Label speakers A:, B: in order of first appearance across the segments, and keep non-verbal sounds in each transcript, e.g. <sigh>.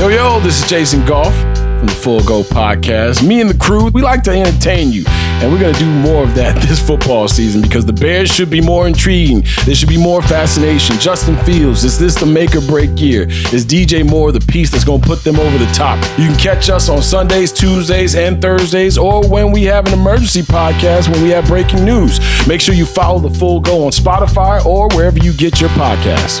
A: Yo, yo, this is Jason Goff from the Full Go Podcast. Me and the crew, we like to entertain you. And we're going to do more of that <laughs> this football season because the Bears should be more intriguing. There should be more fascination. Justin Fields, is this the make or break year? Is DJ Moore the piece that's going to put them over the top? You can catch us on Sundays, Tuesdays, and Thursdays, or when we have an emergency podcast when we have breaking news. Make sure you follow the Full Go on Spotify or wherever you get your podcasts.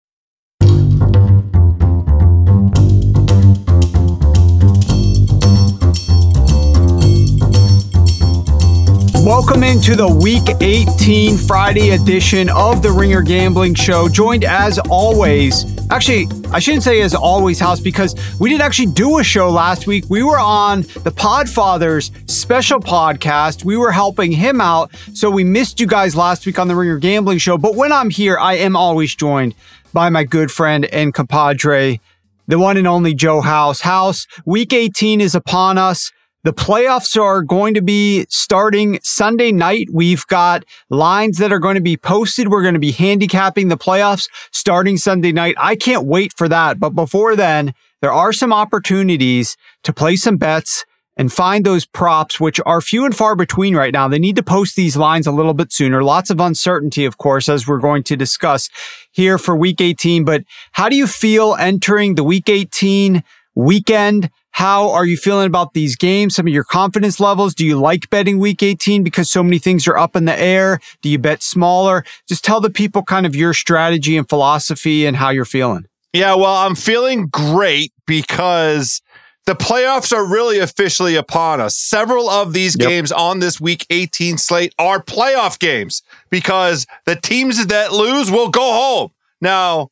B: Welcome into the Week 18 Friday edition of the Ringer Gambling Show. Joined as always, actually, I shouldn't say as always, House, because we did actually do a show last week. We were on the Podfathers special podcast. We were helping him out, so we missed you guys last week on the Ringer Gambling Show. But when I'm here, I am always joined by my good friend and compadre, the one and only Joe House. House, Week 18 is upon us. The playoffs are going to be starting Sunday night. We've got lines that are going to be posted. We're going to be handicapping the playoffs starting Sunday night. I can't wait for that. But before then, there are some opportunities to play some bets and find those props, which are few and far between right now. They need to post these lines a little bit sooner. Lots of uncertainty, of course, as we're going to discuss here for week 18. But how do you feel entering the week 18 weekend? How are you feeling about these games? Some of your confidence levels. Do you like betting week 18 because so many things are up in the air? Do you bet smaller? Just tell the people kind of your strategy and philosophy and how you're feeling.
C: Yeah, well, I'm feeling great because the playoffs are really officially upon us. Several of these yep. games on this week 18 slate are playoff games because the teams that lose will go home. Now,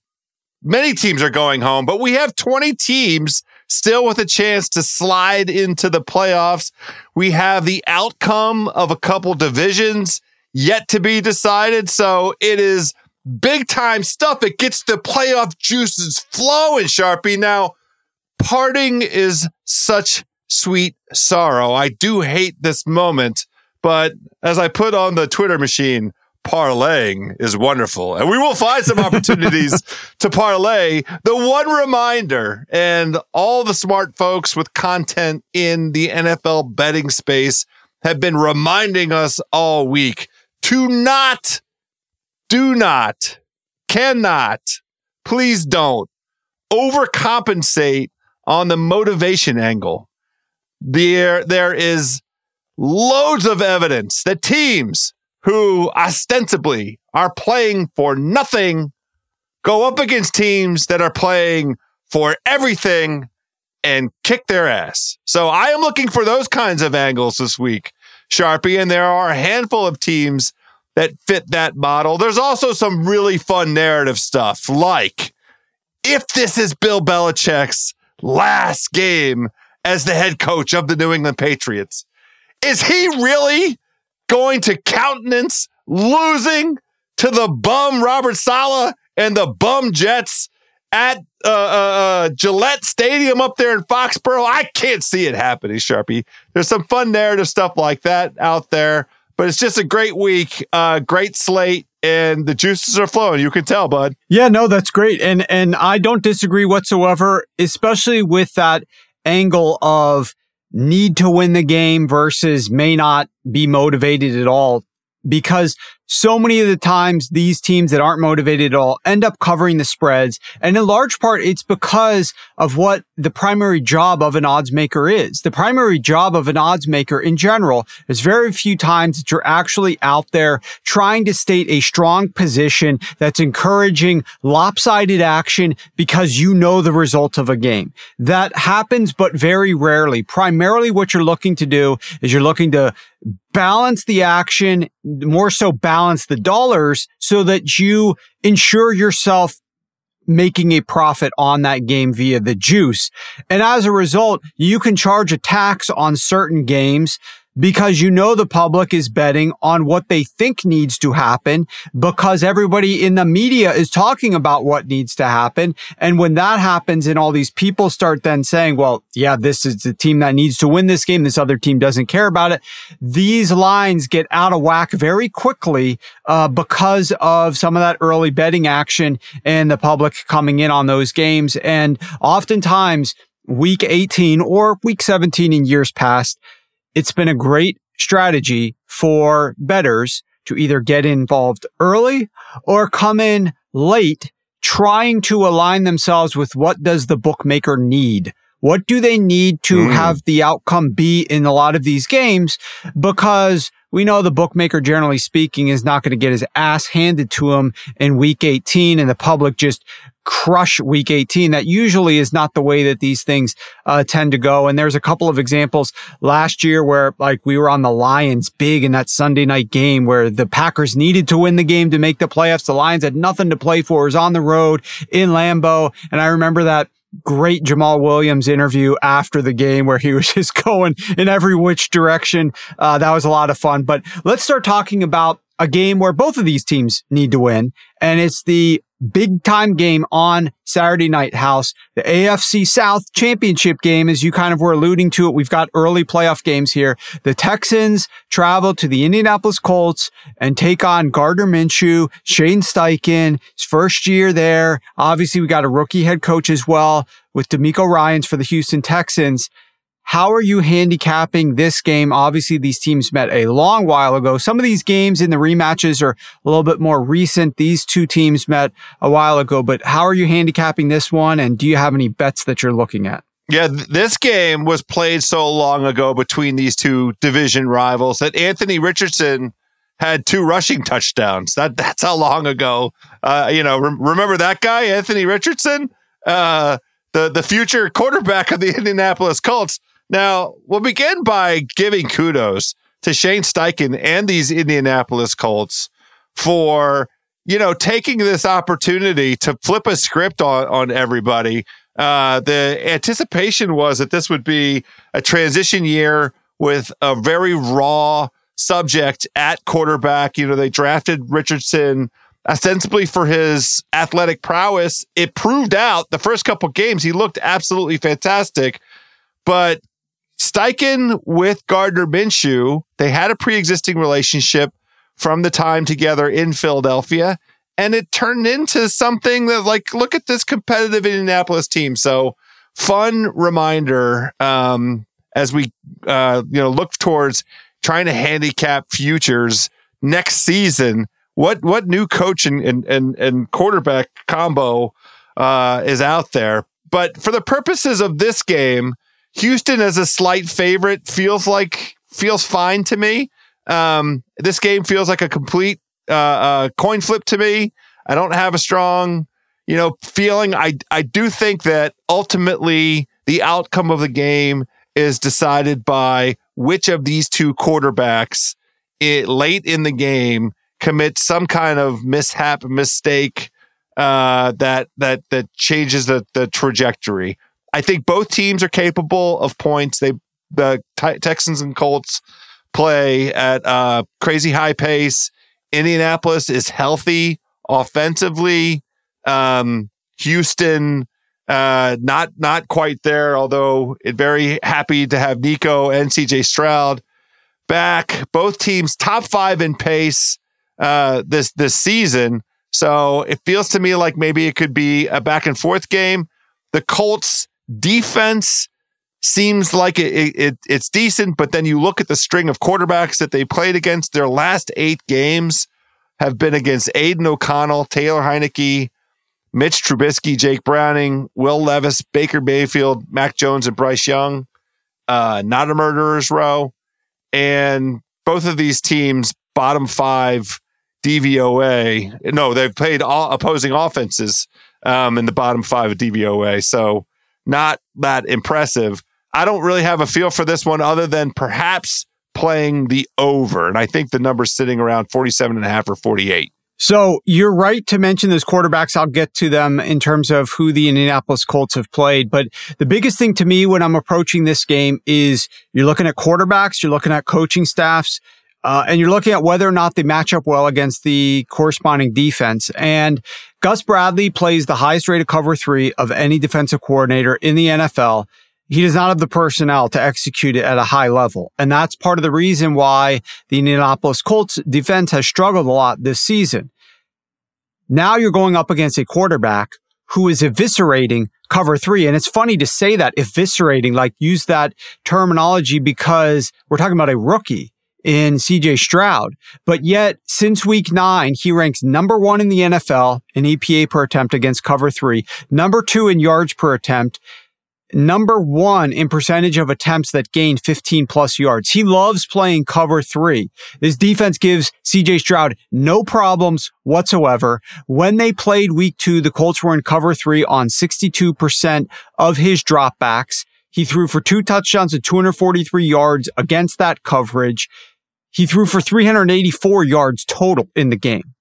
C: many teams are going home, but we have 20 teams still with a chance to slide into the playoffs. We have the outcome of a couple divisions yet to be decided. So it is big time stuff. It gets the playoff juices flowing, Sharpie. Now, parting is such sweet sorrow. I do hate this moment, but as I put on the Twitter machine, parlaying is wonderful. And we will find some opportunities <laughs> to parlay. The one reminder, and all the smart folks with content in the NFL betting space have been reminding us all week to not, do not, cannot, please don't overcompensate on the motivation angle. There, there is loads of evidence that teams who ostensibly are playing for nothing go up against teams that are playing for everything and kick their ass. So I am looking for those kinds of angles this week, Sharpie, and there are a handful of teams that fit that model. There's also some really fun narrative stuff, like if this is Bill Belichick's last game as the head coach of the New England Patriots, is he really going to countenance losing to the bum Robert Saleh and the bum Jets at uh, uh, uh, Gillette Stadium up there in Foxborough. I can't see it happening, Sharpie. There's some fun narrative stuff like that out there. but it's just a great week, uh, great slate, and the juices are flowing. You can tell, bud.
B: Yeah, no, that's great, and and I don't disagree whatsoever, especially with that angle of need to win the game versus may not be motivated at all because so many of the times these teams that aren't motivated at all end up covering the spreads. And in large part, it's because of what the primary job of an odds maker is. The primary job of an odds maker in general is very few times that you're actually out there trying to state a strong position that's encouraging lopsided action because you know the result of a game. That happens, but very rarely. Primarily what you're looking to do is you're looking to balance the action, more so balance the dollars so that you ensure yourself making a profit on that game via the juice. And as a result, you can charge a tax on certain games because you know the public is betting on what they think needs to happen because everybody in the media is talking about what needs to happen. And when that happens and all these people start then saying, well, yeah, this is the team that needs to win this game. This other team doesn't care about it. These lines get out of whack very quickly uh, because of some of that early betting action and the public coming in on those games. And oftentimes, week 18 or week 17 in years past, it's been a great strategy for bettors to either get involved early or come in late trying to align themselves with what does the bookmaker need? What do they need to mm. have the outcome be in a lot of these games? Because we know the bookmaker, generally speaking, is not going to get his ass handed to him in week 18 and the public just crush week 18. That usually is not the way that these things uh, tend to go. And there's a couple of examples last year where like we were on the Lions big in that Sunday night game where the Packers needed to win the game to make the playoffs. The Lions had nothing to play for. It was on the road in Lambeau. And I remember that great Jamaal Williams interview after the game where he <laughs> was just going in every which direction. Uh, that was a lot of fun. But let's start talking about a game where both of these teams need to win. And it's the big time game on Saturday night house. The AFC South championship game, as you kind of were alluding to it. We've got early playoff games here. The Texans travel to the Indianapolis Colts and take on Gardner Minshew, Shane Steichen, his first year there. Obviously, we got a rookie head coach as well with DeMeco Ryans for the Houston Texans. How are you handicapping this game? Obviously, these teams met a long while ago. Some of these games in the rematches are a little bit more recent. These two teams met a while ago, but how are you handicapping this one? And do you have any bets that you're looking at?
C: Yeah, this game was played so long ago between these two division rivals that Anthony Richardson had two rushing touchdowns. That that's how long ago. Uh, you know, re- remember that guy, Anthony Richardson, uh, the the future quarterback of the <laughs> Indianapolis Colts. Now, we'll begin by giving kudos to Shane Steichen and these Indianapolis Colts for, you know, taking this opportunity to flip a script on, on everybody. Uh, the anticipation was that this would be a transition year with a very raw subject at quarterback. You know, they drafted Richardson ostensibly for his athletic prowess. It proved out the first couple games he looked absolutely fantastic, but Steichen with Gardner Minshew, they had a pre-existing relationship from the time together in Philadelphia, and it turned into something that, like, look at this competitive Indianapolis team. So, fun reminder um, as we, uh, you know, look towards trying to handicap futures next season. What what new coach and and and, and quarterback combo uh, is out there? But for the purposes of this game Houston as a slight favorite feels like feels fine to me. Um, this game feels like a complete uh, uh, coin flip to me. I don't have a strong, you know, feeling. I I do think that ultimately the outcome of the game is decided by which of these two quarterbacks it, late in the game commit some kind of mishap, mistake uh, that that that changes the the trajectory. I think both teams are capable of points. They the t- Texans and Colts play at crazy high pace. Indianapolis is healthy offensively. Um, Houston, uh, not not quite there. Although it very happy to have Nico and CJ Stroud. back. Both teams top five in pace uh, this this season. So it feels to me like maybe it could be a back and forth game. The Colts defense seems like it, it, it, it's decent, but then you look at the string of quarterbacks that they played against. Their last eight games have been against Aidan O'Connell, Taylor Heinicke, Mitch Trubisky, Jake Browning, Will Levis, Baker Mayfield, Mac Jones, and Bryce Young. Uh, not a murderer's row. And both of these teams, bottom five DVOA. No, they've played all opposing offenses um, in the bottom five of DVOA. So not that impressive. I don't really have a feel for this one other than perhaps playing the over. And I think the number's sitting around 47 and a half or 48.
B: So you're right to mention those quarterbacks. I'll get to them in terms of who the Indianapolis Colts have played. But the biggest thing to me when I'm approaching this game is you're looking at quarterbacks, you're looking at coaching staffs, uh, and you're looking at whether or not they match up well against the corresponding defense. And Gus Bradley plays the highest rate of cover three of any defensive coordinator in the NFL he does not have the personnel to execute it at a high level. And that's part of the reason why the Indianapolis Colts defense has struggled a lot this season. Now you're going up against a quarterback who is eviscerating cover three. And it's funny to say that eviscerating, like use that terminology because we're talking about a rookie in CJ Stroud. But yet since week nine, he ranks number one in the NFL in EPA per attempt against cover three, number two in yards per attempt, number one in percentage of attempts that gain 15 plus yards. He loves playing cover three. His defense gives CJ Stroud no problems whatsoever. When they played week two, the Colts were in cover three on 62% of his dropbacks. He threw for two touchdowns and 243 yards against that coverage. He threw for 384 yards total in the game.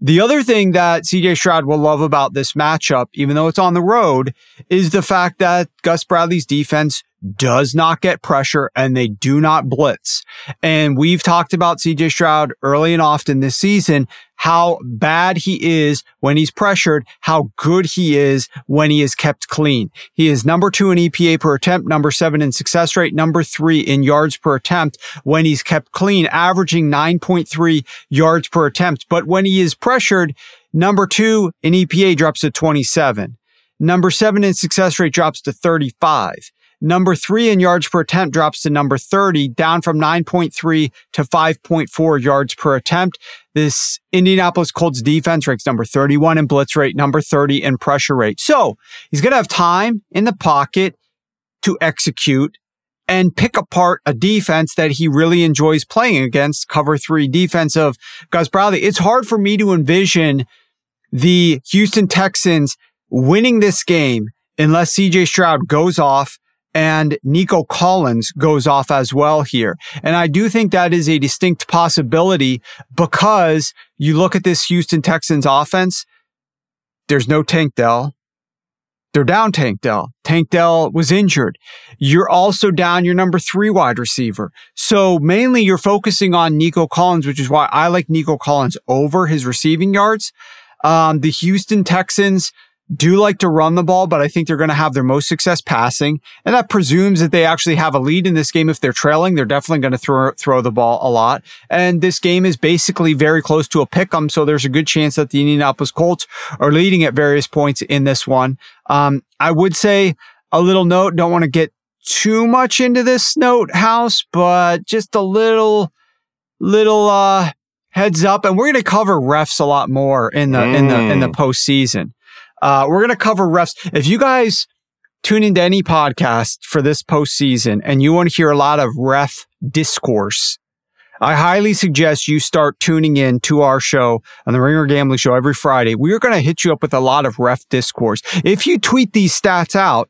B: The other thing that CJ Stroud will love about this matchup, even though it's on the road, is the fact that Gus Bradley's defense does not get pressure and they do not blitz. And we've talked about CJ Stroud early and often this season how bad he is when he's pressured, how good he is when he is kept clean. He is number two in EPA per attempt, number seven in success rate, number three in yards per attempt when he's kept clean, averaging 9.3 yards per attempt. But when he is pressured, number two in EPA drops to 27. Number seven in success rate drops to 35. Number three in yards per attempt drops to number 30, down from 9.3 to 5.4 yards per attempt. This Indianapolis Colts defense ranks number 31 in blitz rate, number 30 in pressure rate. So he's going to have time in the pocket to execute and pick apart a defense that he really enjoys playing against cover three defense of Gus Bradley. It's hard for me to envision the Houston Texans winning this game unless CJ Stroud goes off and Nico Collins goes off as well here. And I do think that is a distinct possibility because you look at this Houston Texans offense, there's no Tank Dell. They're down Tank Dell. Tank Dell was injured. You're also down your number three wide receiver. So mainly you're focusing on Nico Collins, which is why I like Nico Collins over his receiving yards. Um, the Houston Texans, do like to run the ball, but I think they're going to have their most success passing. And that presumes that they actually have a lead in this game. If they're trailing, they're definitely going to throw, throw the ball a lot. And this game is basically very close to a pick 'em. So there's a good chance that the Indianapolis Colts are leading at various points in this one. Um, I would say a little note. Don't want to get too much into this note house, but just a little, little, uh, heads up. And we're going to cover refs a lot more in the, mm. in the, in the mm. postseason. Uh, we're going to cover refs. If you guys tune into any podcast for this postseason and you want to hear a lot of ref discourse, I highly suggest you start tuning in to our show on the Ringer Gambling Show every Friday. We are going to hit you up with a lot of ref discourse. If you tweet these stats out,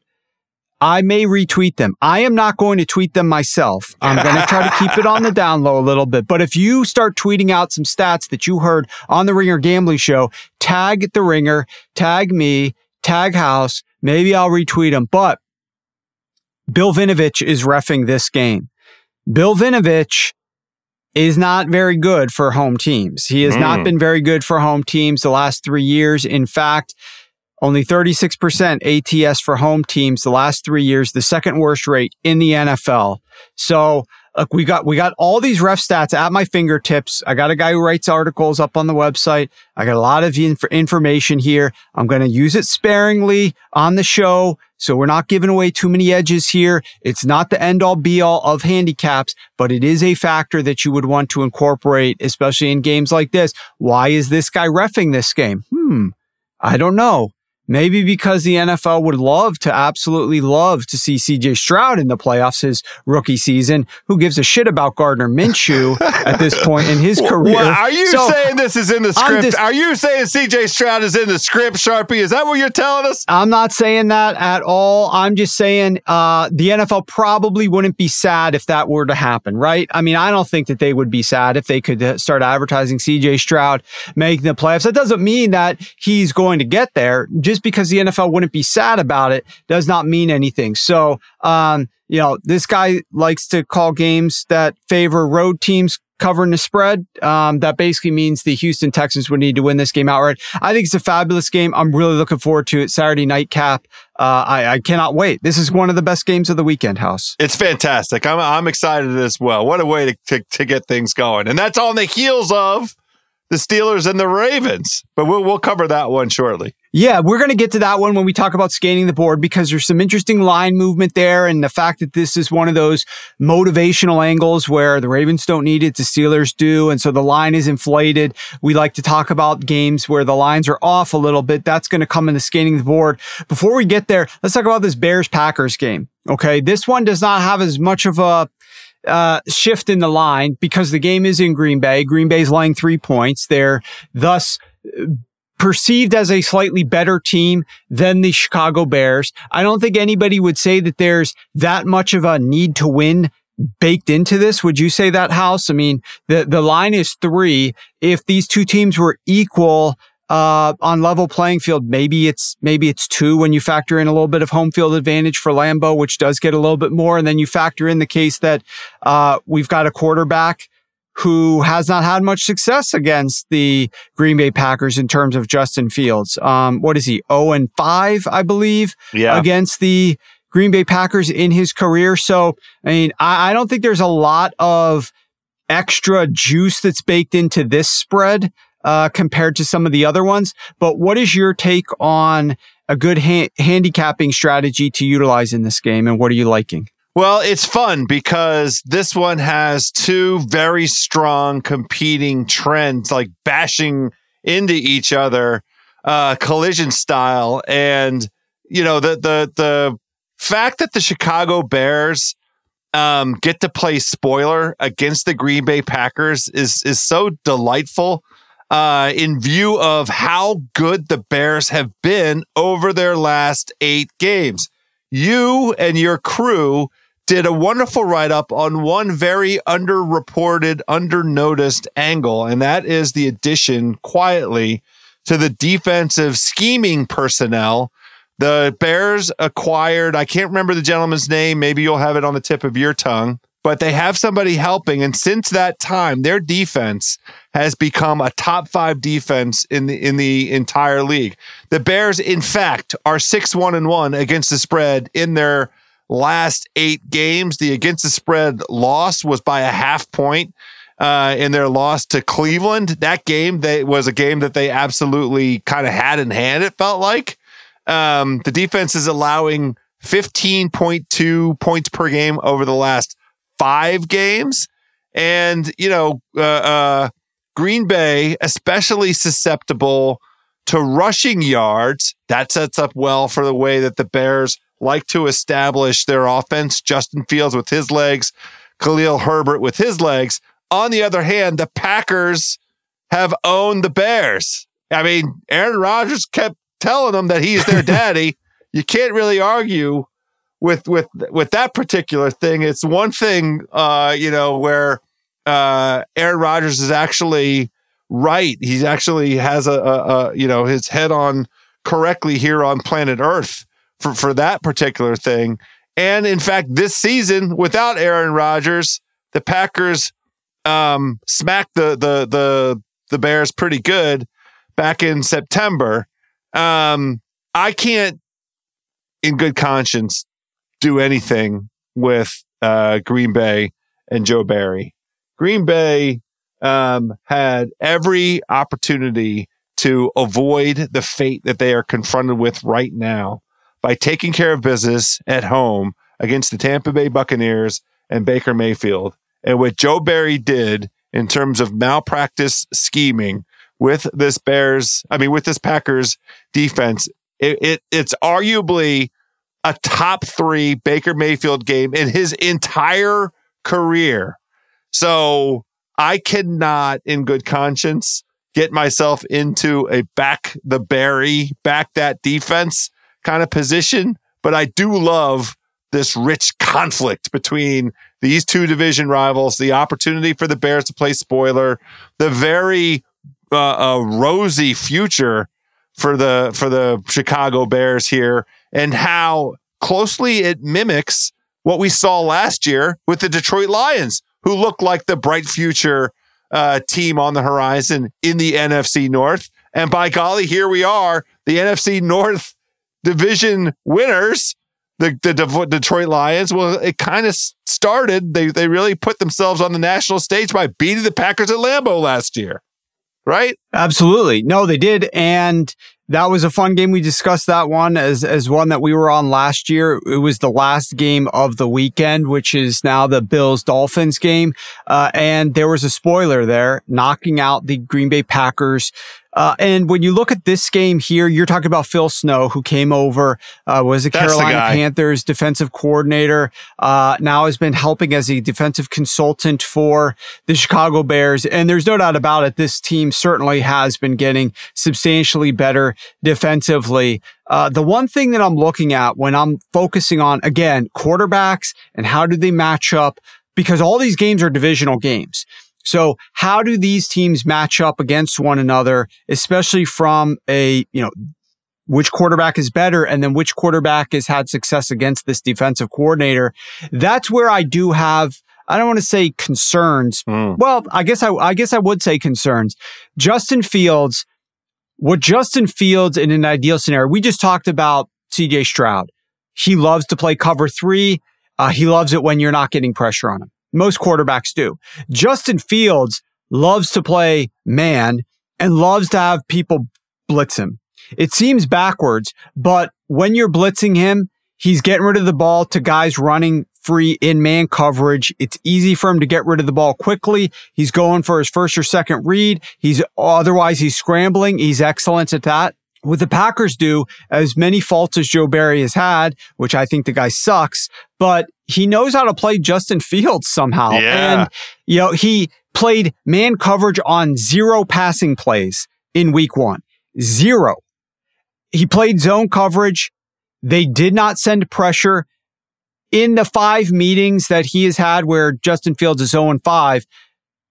B: I may retweet them. I am not going to tweet them myself. I'm going to try to keep it on the down low a little bit. But if you start tweeting out some stats that you heard on the Ringer Gambling Show, tag the Ringer, tag me, tag House. Maybe I'll retweet them. But Bill Vinovich is refing this game. Bill Vinovich is not very good for home teams. He has mm. not been very good for home teams the last three years. In fact, only 36% ATS for home teams the last three years, the second worst rate in the NFL. So look, we got we got all these ref stats at my fingertips. I got a guy who writes articles up on the website. I got a lot of inf- information here. I'm going to use it sparingly on the show. So we're not giving away too many edges here. It's not the end all be all of handicaps, but it is a factor that you would want to incorporate, especially in games like this. Why is this guy refing this game? Hmm. I don't know. Maybe because the NFL would love to absolutely love to see CJ Stroud in the playoffs his rookie season. Who gives a shit about Gardner Minshew at this point in his <laughs> career?
C: Well, are you so, saying this is in the script? Dis- are you saying CJ Stroud is in the script, Sharpie? Is that what you're telling us?
B: I'm not saying that at all. I'm just saying uh, the NFL probably wouldn't be sad if that were to happen, right? I mean, I don't think that they would be sad if they could uh, start advertising CJ Stroud making the playoffs. That doesn't mean that he's going to get there. Just just because the NFL wouldn't be sad about it does not mean anything. So, um, you know, this guy likes to call games that favor road teams covering the spread. Um, that basically means the Houston Texans would need to win this game outright. I think it's a fabulous game. I'm really looking forward to it. Saturday night cap. Uh, I, I, cannot wait. This is one of the best games of the weekend, House.
C: It's fantastic. I'm, I'm excited as well. What a way to, to, to get things going. And that's on the heels of the Steelers and the Ravens. But we'll, we'll cover that one shortly.
B: Yeah, we're going to get to that one when we talk about scanning the board because there's some interesting line movement there. And the fact that this is one of those motivational angles where the Ravens don't need it, the Steelers do. And so the line is inflated. We like to talk about games where the lines are off a little bit. That's going to come in the scanning the board. Before we get there, let's talk about this Bears Packers game. Okay. This one does not have as much of a uh, shift in the line because the game is in Green Bay. Green Bay's laying three points. They're thus uh, perceived as a slightly better team than the Chicago Bears. I don't think anybody would say that there's that much of a need to win baked into this. Would you say that house? I mean, the, the line is three. If these two teams were equal, uh, on level playing field, maybe it's maybe it's two when you factor in a little bit of home field advantage for Lambeau, which does get a little bit more, and then you factor in the case that uh, we've got a quarterback who has not had much success against the Green Bay Packers in terms of Justin Fields. Um, what is he? 0 and 5, I believe, yeah. against the Green Bay Packers in his career. So, I mean, I, I don't think there's a lot of extra juice that's baked into this spread uh, compared to some of the other ones. But what is your take on a good ha- handicapping strategy to utilize in this game, and what are you liking?
C: Well, it's fun because this one has two very strong competing trends, like bashing into each other, uh, collision style, and you know the the the fact that the Chicago Bears um, get to play spoiler against the Green Bay Packers is is so delightful uh, in view of how good the Bears have been over their last eight games. You and your crew did a wonderful write up on one very underreported, undernoticed angle, and that is the addition quietly to the defensive scheming personnel. The Bears acquired, I can't remember the gentleman's name. Maybe you'll have it on the tip of your tongue but they have somebody helping. And since that time, their defense has become a top five defense in the in the entire league. The Bears, in fact, are six one and one against the spread in their last eight games. The against the spread loss was by a half point. Uh, in their loss to Cleveland, that game they was a game that they absolutely kind of had in hand. It felt like um, the defense is allowing 15.2 points per game over the last five games. And, you know, uh, uh, Green Bay, especially susceptible to rushing yards. That sets up well for the way that the Bears like to establish their offense. Justin Fields with his legs, Khalil Herbert with his legs. On the other hand, the Packers have owned the Bears. I mean, Aaron Rodgers kept telling them that he's their <laughs> daddy. you can't really argue with with with that particular thing. It's one thing, uh, you know, where uh, Aaron Rodgers is actually right. He actually has a, a, a, you know his head on correctly here on planet Earth for for that particular thing. And in fact, this season without Aaron Rodgers, the Packers um, smacked the the the the Bears pretty good back in September. Um, I can't, in good conscience, do anything with uh, Green Bay and Joe Barry. Green Bay um, had every opportunity to avoid the fate that they are confronted with right now by taking care of business at home against the Tampa Bay Buccaneers and Baker Mayfield. And what Joe Barry did in terms of malpractice scheming with this Bears, I mean, with this Packers defense, it, it it's arguably a top three Baker Mayfield game in his entire career. So I cannot, in good conscience, get myself into a back the Barry, back that defense kind of position. But I do love this rich conflict between these two division rivals, the opportunity for the Bears to play spoiler, the very uh, uh, rosy future for the for the Chicago Bears here, and how closely it mimics what we saw last year with the Detroit Lions, who look like the bright future uh, team on the horizon in the NFC North. And by golly, here we are, the NFC North division winners, the, the De- Detroit Lions. Well, it kind of started, they, they really put themselves on the national stage by beating the Packers at Lambeau last year, right?
B: Absolutely. No, they did. And that was a fun game. We discussed that one as, as one that we were on last year. It was the last game of the weekend, which is now the Bills Dolphins game. Uh, and there was a spoiler there knocking out the Green Bay Packers uh, and when you look at this game here, you're talking about Phil Snow, who came over, uh, was a Carolina Panthers defensive coordinator, uh, now has been helping as a defensive consultant for the Chicago Bears. And there's no doubt about it. This team certainly has been getting substantially better defensively. Uh, the one thing that I'm looking at when I'm focusing on, again, quarterbacks and how do they match up? Because all these games are divisional games. So how do these teams match up against one another, especially from a, you know, which quarterback is better and then which quarterback has had success against this defensive coordinator? That's where I do have I don't want to say concerns. Mm. Well, I guess I, I guess I would say concerns. Justin Fields, what Justin Fields in an ideal scenario, we just talked about CJ Stroud. He loves to play cover three. Uh, he loves it when you're not getting pressure on him. Most quarterbacks do. Justin Fields loves to play man and loves to have people blitz him. It seems backwards, but when you're blitzing him, he's getting rid of the ball to guys running free in man coverage. It's easy for him to get rid of the ball quickly. He's going for his first or second read. He's otherwise he's scrambling. He's excellent at that. What the Packers do, as many faults as Joe Barry has had, which I think the guy sucks, but he knows how to play Justin Fields somehow. Yeah. And, you know, he played man coverage on zero passing plays in week one. Zero. He played zone coverage. They did not send pressure in the five meetings that he has had where Justin Fields is 0 5.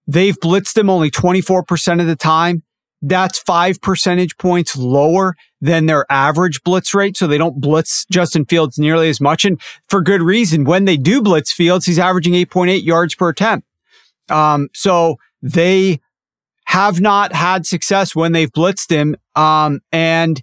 B: They've blitzed him only 24% of the time. That's five percentage points lower than their average blitz rate. So they don't blitz Justin Fields nearly as much. And for good reason. When they do blitz Fields, he's averaging 8.8 yards per attempt. Um, so they have not had success when they've blitzed him. Um, and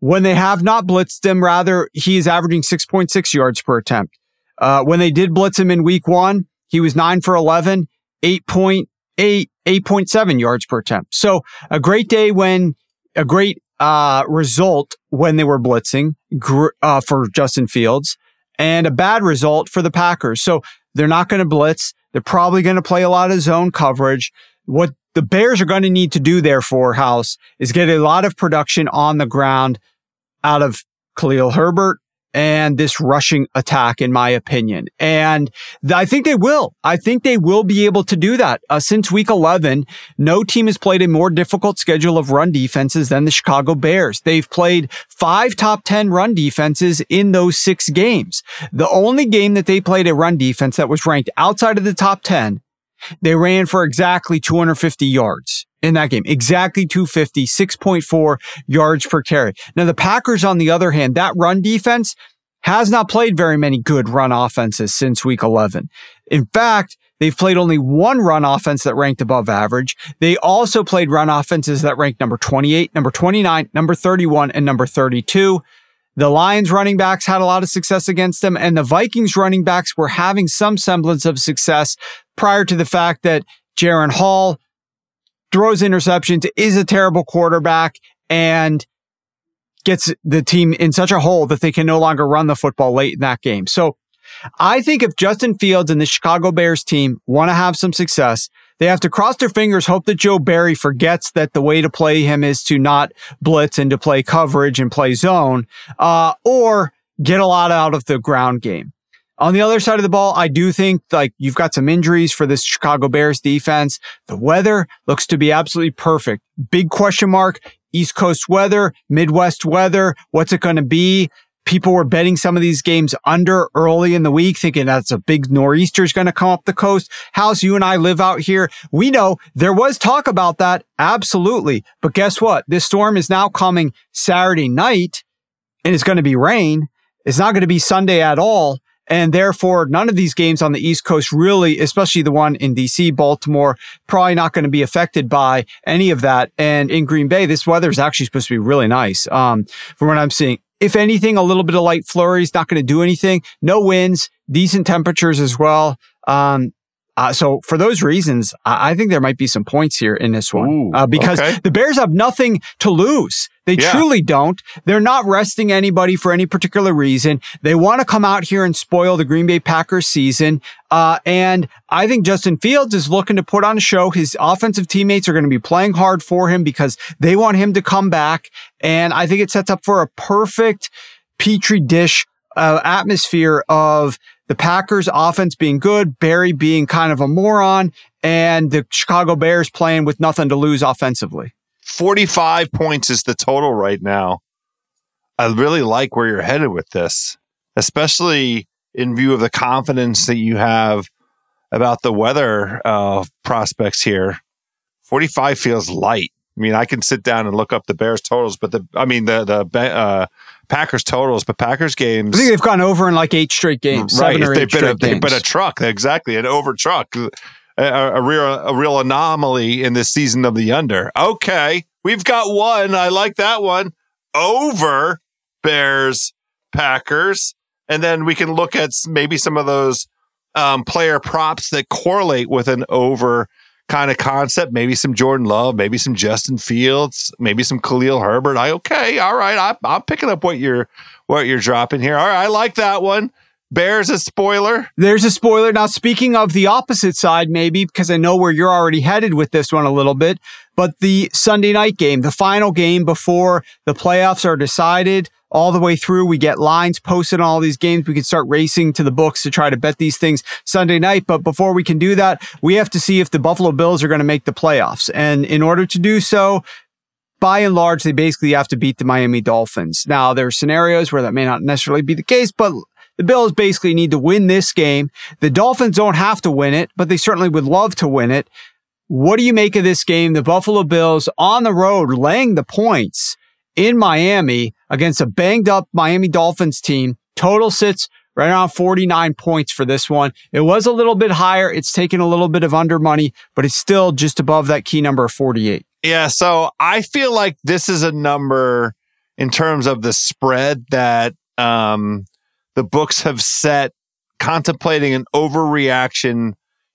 B: when they have not blitzed him, rather, he is averaging 6.6 yards per attempt. Uh, when they did blitz him in week one, he was nine for 11, 8.8 8.7 yards per attempt. So a great day when a great uh, result when they were blitzing gr- uh, for Justin Fields and a bad result for the Packers. So they're not going to blitz. They're probably going to play a lot of zone coverage. What the Bears are going to need to do, therefore, House, is get a lot of production on the ground out of Khalil Herbert and this rushing attack, in my opinion. And I think they will. I think they will be able to do that. Uh, since week 11, no team has played a more difficult schedule of run defenses than the Chicago Bears. They've played five top 10 run defenses in those six games. The only game that they played a run defense that was ranked outside of the top 10, they ran for exactly 250 yards in that game. Exactly 250, 6.4 yards per carry. Now the Packers, on the other hand, that run defense has not played very many good run offenses since week 11. In fact, they've played only one run offense that ranked above average. They also played run offenses that ranked number 28, number 29, number 31, and number 32. The Lions running backs had a lot of success against them, and the Vikings running backs were having some semblance of success prior to the fact that Jaren Hall throws interceptions, is a terrible quarterback, and gets the team in such a hole that they can no longer run the football late in that game. So I think if Justin Fields and the Chicago Bears team want to have some success, they have to cross their fingers, hope that Joe Barry forgets that the way to play him is to not blitz and to play coverage and play zone, uh, or get a lot out of the ground game. On the other side of the ball, I do think like you've got some injuries for this Chicago Bears defense. The weather looks to be absolutely perfect. Big question mark. East Coast weather, Midwest weather. What's it going to be? People were betting some of these games under early in the week, thinking that's a big nor'easter is going to come up the coast. House, you and I live out here. We know there was talk about that. Absolutely. But guess what? This storm is now coming Saturday night and it's going to be rain. It's not going to be Sunday at all. And therefore, none of these games on the East Coast really, especially the one in DC, Baltimore, probably not going to be affected by any of that. And in Green Bay, this weather is actually supposed to be really nice. Um, from what I'm seeing, if anything, a little bit of light flurries, not going to do anything. No winds, decent temperatures as well. Um, uh, so for those reasons, I, think there might be some points here in this one
C: Ooh,
B: uh, because
C: okay.
B: the Bears have nothing to lose. They
C: Yeah.
B: truly don't. They're not resting anybody for any particular reason. They want to come out here and spoil the Green Bay Packers season. Uh, and I think Justin Fields is looking to put on a show. His offensive teammates are going to be playing hard for him because they want him to come back. And I think it sets up for a perfect petri dish uh, atmosphere of the Packers offense being good, Barry being kind of a moron, and the Chicago Bears playing with nothing to lose offensively.
C: 45 points is the total right now. I really like where you're headed with this, especially in view of the confidence that you have about the weather uh, prospects here. 45 feels light. I mean, I can sit down and look up the Bears totals, but the I mean the the uh, Packers totals, but Packers games.
B: I think they've gone over in like eight straight games,
C: right?
B: seven or
C: They've
B: eight
C: been, a,
B: straight
C: they've been a truck, exactly, an over truck, a, a real a real anomaly in this season of the under. Okay, we've got one. I like that one over Bears Packers, and then we can look at maybe some of those um, player props that correlate with an over kind of concept. Maybe some Jordan Love, maybe some Justin Fields, maybe some Khalil Herbert. I okay, all right. I, I'm picking up what you're what you're dropping here. All right, I like that one. Bears a spoiler.
B: There's a spoiler. Now, speaking of the opposite side, maybe because I know where you're already headed with this one a little bit, but the Sunday night game, the final game before the playoffs are decided all the way through, we get lines posted on all these games. We can start racing to the books to try to bet these things Sunday night. But before we can do that, we have to see if the Buffalo Bills are going to make the playoffs. And in order to do so, by and large, they basically have to beat the Miami Dolphins. Now, there are scenarios where that may not necessarily be the case, but the Bills basically need to win this game. The Dolphins don't have to win it, but they certainly would love to win it. What do you make of this game? The Buffalo Bills on the road laying the points in Miami against a banged up Miami Dolphins team. Total sits right around 49 points for this one. It was a little bit higher. It's taken a little bit of under money, but it's still just above that key number of 48.
C: Yeah, so I feel like this is a number in terms of the spread that um, the books have set, contemplating an overreaction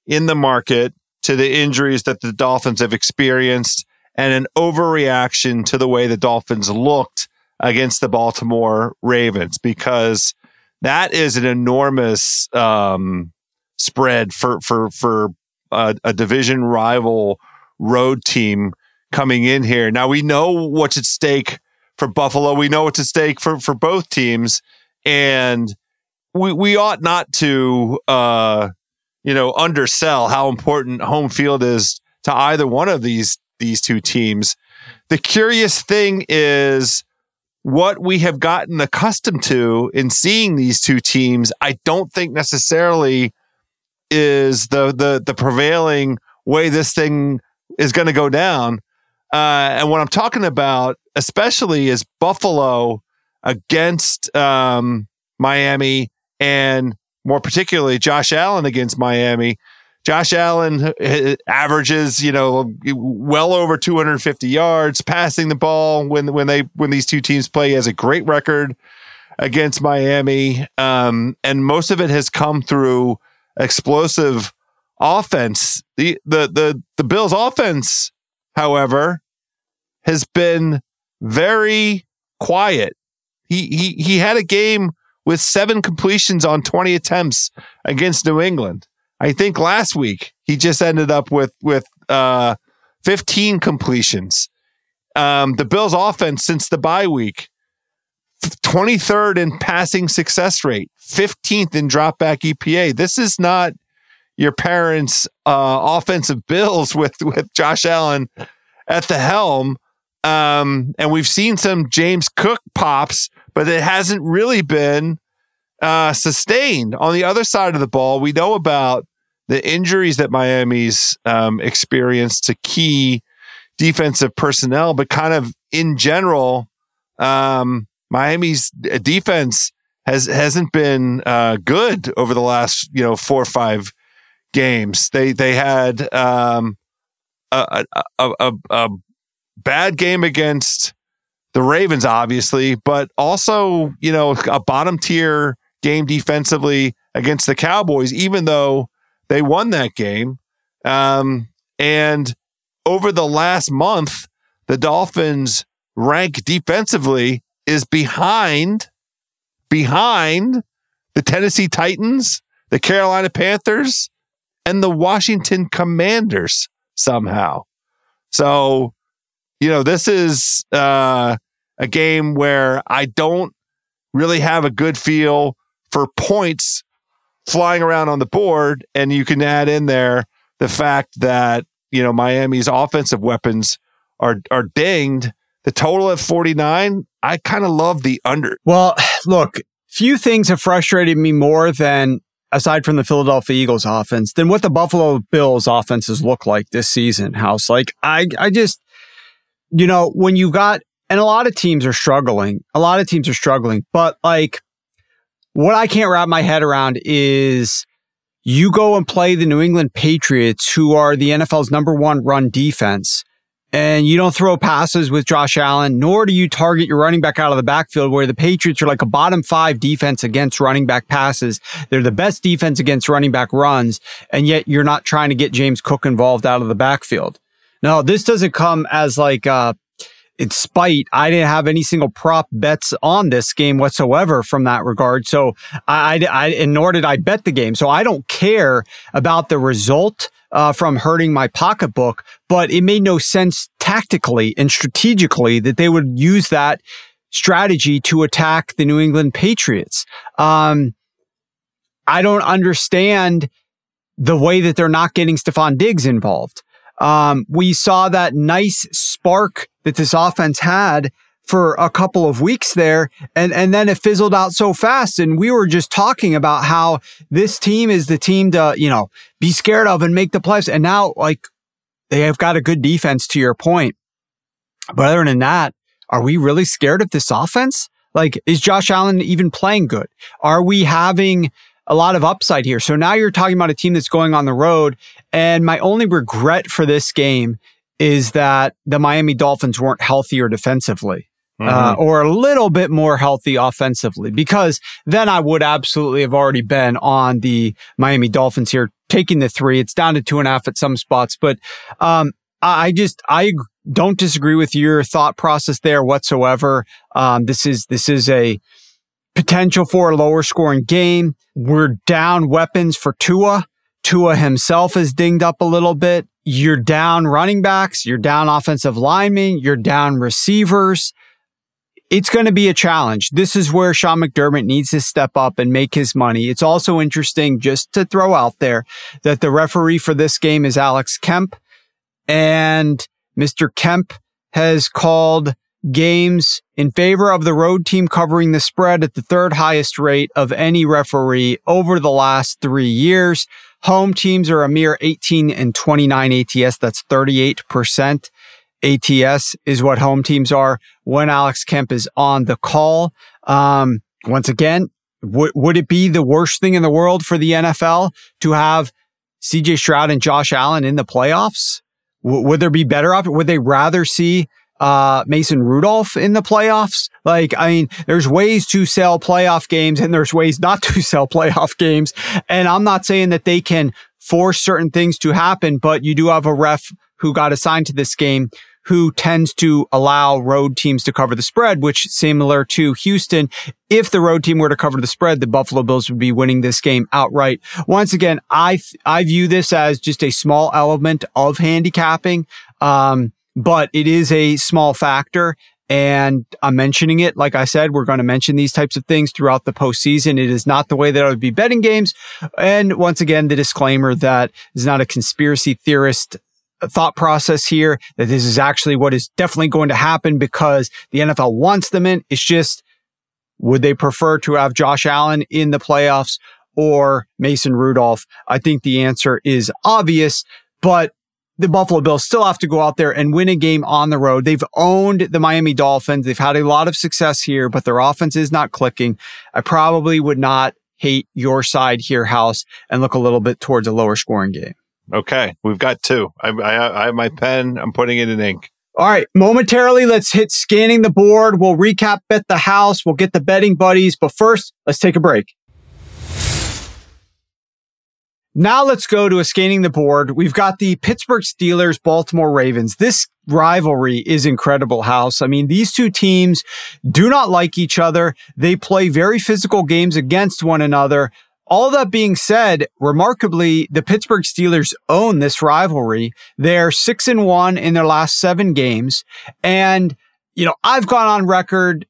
C: in the market to the injuries that the Dolphins have experienced and an overreaction to the way the Dolphins looked against the Baltimore Ravens because that is an enormous um, spread for for for a, a division rival road team coming in here. Now we know what's at stake for Buffalo. We know what's at stake for for both teams, and we we ought not to uh, you know undersell how important home field is to either one of these these two teams. The curious thing is what we have gotten accustomed to in seeing these two teams. I don't think necessarily is the the the prevailing way this thing is going to go down. Uh, and what I'm talking about, especially, is Buffalo against um, Miami, and more particularly Josh Allen against Miami. Josh Allen averages, you know, well over 250 yards passing the ball when when they when these two teams play. He has a great record against Miami, um, and most of it has come through explosive offense. The the the the Bills' offense, however, has been very quiet. He he had a game with seven completions on 20 attempts against New England. I think last week he just ended up with with uh, 15 completions. Um, the Bills' offense since the bye week, 23rd in passing success rate, 15th in dropback EPA. This is not your parents' uh, offensive <laughs> Bills with with Josh Allen at the helm. Um, and we've seen some James Cook pops, but it hasn't really been uh, sustained. On the other side of the ball, we know about the injuries that Miami's um, experienced to key defensive personnel, but kind of in general, um, Miami's defense has hasn't been uh, good over the last you know four or five games. They they had um, a, a, a, a bad game against the Ravens, obviously, but also you know a bottom tier game defensively against the Cowboys, even though they won that game. Um, and over the last month, the Dolphins rank defensively is behind behind the Tennessee Titans, the Carolina Panthers, and the Washington Commanders somehow. So, you know, this is uh, a game where I don't really have a good feel for points flying around on the board. And you can add in there the fact that, you know, Miami's offensive weapons are, are dinged. The total at 49, I kind of love the under.
B: Well, <sighs> look, few things have frustrated me more than aside from the Philadelphia Eagles offense than what the Buffalo Bills offenses look like this season. House, like I, I just, you know, when you got, and a lot of teams are struggling, a lot of teams are struggling, but like what I can't wrap my head around is you go and play the New England Patriots, who are the NFL's number one run defense, and you don't throw passes with Josh Allen, nor do you target your running back out of the backfield, where the Patriots are like a bottom five defense against running back passes. They're the best defense against running back runs, and yet you're not trying to get James Cook involved out of the backfield. Now, this doesn't come as like, uh, in spite, I didn't have any single prop bets on this game whatsoever from that regard. So I, I, and nor did I bet the game. So I don't care about the result uh, from hurting my pocketbook, but it made no sense tactically and strategically that they would use that strategy to attack the New England Patriots. Um, I don't understand the way that they're not getting Stefon Diggs involved. Um, we saw that nice spark that this offense had for a couple of weeks there and and then it fizzled out so fast and we were just talking about how this team is the team to you know be scared of and make the playoffs and now like they have got a good defense to your point. But other than that are we really scared of this offense? Like is Josh Allen even playing good? Are we having a lot of upside here so now you're talking about a team that's going on the road and my only regret for this game is that the Miami Dolphins weren't healthier defensively. Uh, mm-hmm. Or a little bit more healthy offensively, because then I would absolutely have already been on the Miami Dolphins here, taking the three. It's down to two and a half at some spots, but um, I just I don't disagree with your thought process there whatsoever. Um, this is this is a potential for a lower scoring game. We're down weapons for Tua. Tua himself is dinged up a little bit. You're down running backs. You're down offensive linemen. You're down receivers. It's going to be a challenge. This is where Sean McDermott needs to step up and make his money. It's also interesting just to throw out there that the referee for this game is Alex Kemp and Mr. Kemp has called games in favor of the road team covering the spread at the third highest rate of any referee over the last three years. Home teams are a mere 18 and 29 ATS. That's 38% ATS is what home teams are when Alex Kemp is on the call. Um, once again, w- would it be the worst thing in the world for the NFL to have CJ Stroud and Josh Allen in the playoffs? W- would there be better options? Would they rather see uh, Mason Rudolph in the playoffs. Like, I mean, there's ways to sell playoff games and there's ways not to <laughs> sell playoff games. And I'm not saying that they can force certain things to happen, but you do have a ref who got assigned to this game who tends to allow road teams to cover the spread, which similar to Houston, if the road team were to cover the spread, the Buffalo Bills would be winning this game outright. Once again, I, I view this as just a small element of handicapping. Um, but it is a small factor. And I'm mentioning it. Like I said, we're going to mention these types of things throughout the postseason. It is not the way that I would be betting games. And once again, the disclaimer that is not a conspiracy theorist thought process here, that this is actually what is definitely going to happen because the NFL wants them in. It's just, would they prefer to have Josh Allen in the playoffs or Mason Rudolph? I think the answer is obvious, but the Buffalo Bills still have to go out there and win a game on the road. They've owned the Miami Dolphins. They've had a lot of success here, but their offense is not clicking. I probably would not hate your side here, House, and look a little bit towards a lower scoring game.
C: Okay, we've got two. I, I, I have my pen. I'm putting it in ink.
B: All right, momentarily, let's hit scanning the board. We'll recap bet the house. We'll get the betting buddies, but first, let's take a break. Now let's go to a scanning the board. We've got the Pittsburgh Steelers, Baltimore Ravens. This rivalry is incredible, House. I mean, these two teams do not like each other. They play very physical games against one another. All that being said, remarkably, the Pittsburgh Steelers own this rivalry. They're six and one in their last seven games. And, you know, I've gone on record